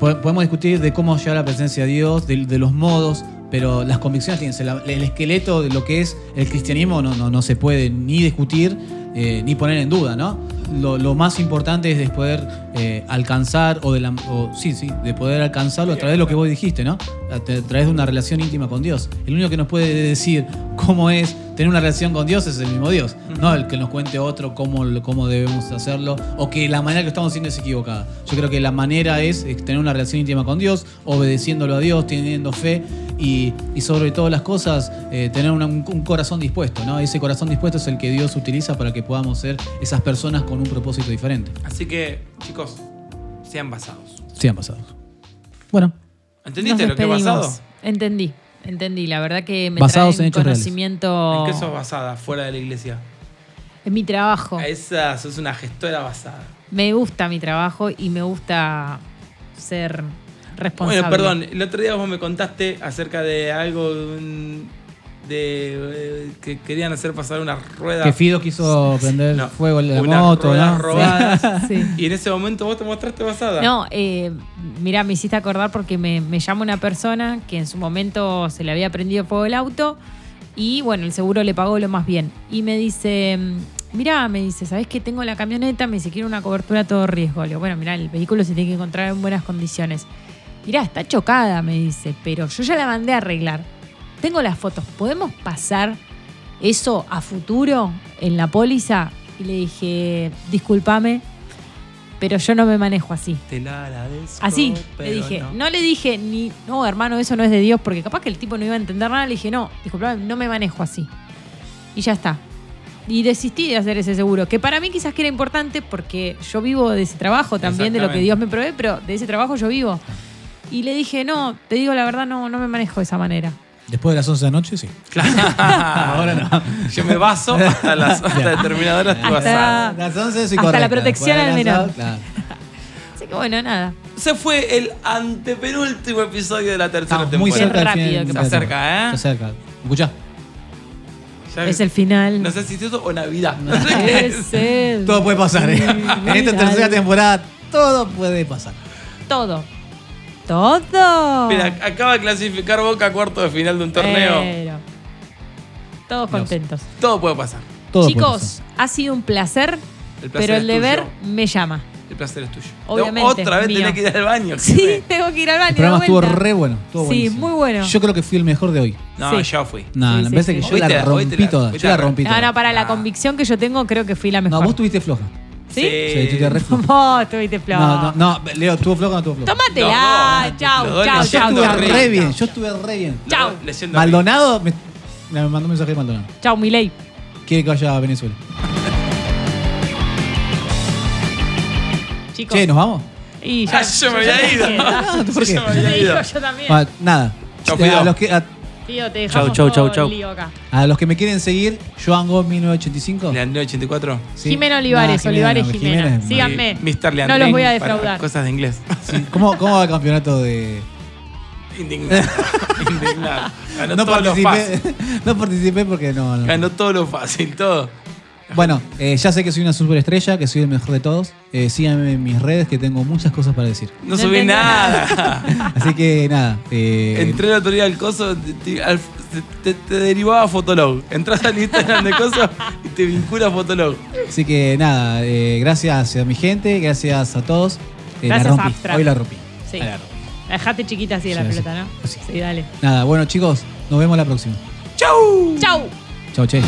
Po- Podemos discutir de cómo llegar a la presencia de Dios, de, de los modos, pero las convicciones tienen el esqueleto de lo que es el cristianismo no, no, no se puede ni discutir eh, ni poner en duda, ¿no? Lo, lo más importante es de poder eh, alcanzar, o de la, o- sí, sí, de poder alcanzarlo a través de lo que vos dijiste, ¿no? A, tra- a través de una relación íntima con Dios. El único que nos puede decir cómo es tener una relación con Dios es el mismo Dios, no el que nos cuente otro cómo, cómo debemos hacerlo, o que la manera que estamos haciendo es equivocada. Yo creo que la manera es tener una relación íntima con Dios, obedeciéndolo a Dios, teniendo fe y, y sobre todas las cosas eh, tener una- un, un corazón dispuesto, ¿no? Ese corazón dispuesto es el que Dios utiliza para que podamos ser esas personas con un propósito diferente. Así que, chicos, sean basados. Sean pasados. Bueno, ¿Entendiste lo que es basado? Entendí, entendí. La verdad que me Basados traen en hechos reales. conocimiento ¿En qué sos basada fuera de la iglesia? en mi trabajo. A esa sos una gestora basada. Me gusta mi trabajo y me gusta ser responsable. Bueno, perdón, el otro día vos me contaste acerca de algo de, un- de, eh, que querían hacer pasar una rueda. que Fido quiso *laughs* prender No, fuego en la unas moto, ruedas ¿no? robadas. *laughs* Sí. Y en ese momento vos te mostraste basada. No, eh, mira, me hiciste acordar porque me, me llama una persona que en su momento se le había prendido fuego el auto y bueno, el seguro le pagó lo más bien. Y me dice, mira, me dice, ¿sabes que tengo la camioneta? Me dice, quiero una cobertura a todo riesgo. Le digo, bueno, mira, el vehículo se tiene que encontrar en buenas condiciones. Mirá, está chocada, me dice, pero yo ya la mandé a arreglar. Tengo las fotos, ¿podemos pasar eso a futuro en la póliza? Y le dije, discúlpame, pero yo no me manejo así. Te la agradezco. Así, le dije. no. No. le dije ni, no, hermano, eso no es de Dios, porque capaz que el tipo no iba a entender nada. Le dije, no, disculpame, no me manejo así. Y ya está. Y desistí de hacer ese seguro, que para mí quizás que era importante porque yo vivo de ese trabajo también, de lo que. Dios me provee, pero de ese trabajo yo vivo. Y le dije, no, te digo la verdad, no, no me manejo de esa manera. Después de las 11 de la noche, sí. Claro. *laughs* Ahora no. Yo me baso hasta las *laughs* hasta determinada hora estoy Hasta-. Las 11 soy Hasta correcta. la protección Después de al las menor. 11, claro. *laughs* Así que bueno, nada. Se fue el antepenúltimo episodio de la tercera Estamos muy temporada. cerca del rápido final que Se acerca, ¿eh? Se acerca. Escuchá. Ya- Es el final. No sé si es eso o Navidad. No sé qué es. Todo puede pasar, ¿eh? En esta tercera temporada, todo puede pasar. Todo. Todo. Mira, acaba de clasificar Boca a cuarto de final de un torneo. Pero, todos Dios. contentos. Todo puede pasar. Todo puede Chicos, pasar. ha sido un placer, El placer pero el deber tuyo. me llama. El placer es tuyo. Obviamente, Otra vez mío. tenés que ir al baño. *laughs* Sí, tengo que ir al baño. El programa de estuvo vuelta. re bueno. Estuvo Sí, buenísimo. muy bueno. Yo creo que fui el mejor de hoy. No, Sí. yo fui. No, Sí, me sí, parece sí. que yo Hoy la te la- hoy rompí la- toda. hoy Yo te la la- rompí No, toda. no, para la Ah. convicción que yo tengo, creo que fui la No, mejor. vos tuviste floja. ¿Sí? Sí, tuviste re *laughs* estuviste flojo. No, no, no, Leo, ¿estuvo floja o no estuvo floja? Tómatela. Los dos, chau, los dos chau, leyendo chau, Yo chau. estuve horrible. re bien, yo estuve re bien. Chau. Maldonado me, me mandó un mensaje de Maldonado. Chau, Milei. Quiere que vaya a Venezuela. Chicos. Che, ¿nos vamos? Y Ah, yo me había ido. Ah, ¿por qué? Yo me Yo había *laughs* ido. yo también. Ah, nada. Chau, a, Fido. los que, a, Tío, te dejamos chau, todo chau, chau. el lío acá. a los que me quieren seguir, Joan Go 1985. Leandro 84. Sí. Jimena Olivares, Nah, Olivares no, Jimena. es- Síganme. Mr. No los voy a defraudar. Cosas de inglés. Sí. ¿Cómo, ¿Cómo va el campeonato de.? Indignado. *laughs* Indignado. Ganó No todo lo fácil. participé, *laughs* no participé porque no. no. Ganó todo lo fácil, todo. Bueno, eh, ya sé que soy una superestrella, que soy el mejor de todos. Eh, síganme en mis redes que tengo muchas cosas para decir. No, subí nada. *laughs* Así que nada. eh, Entré el otro día al coso, te, te- al- te- te derivaba a Fotolog. Entras al Instagram de coso y te vincula a Fotolog. así que nada, eh, gracias a mi gente, gracias a todos. Eh, Gracias, la rompí. Abstract. Hoy la rompí. Sí. La rompí. La dejaste chiquita así de Sí, la sí. pelota, ¿no? Así. Sí, dale. Nada, bueno chicos, nos vemos la próxima. ¡Chau! Chau. Chau, che.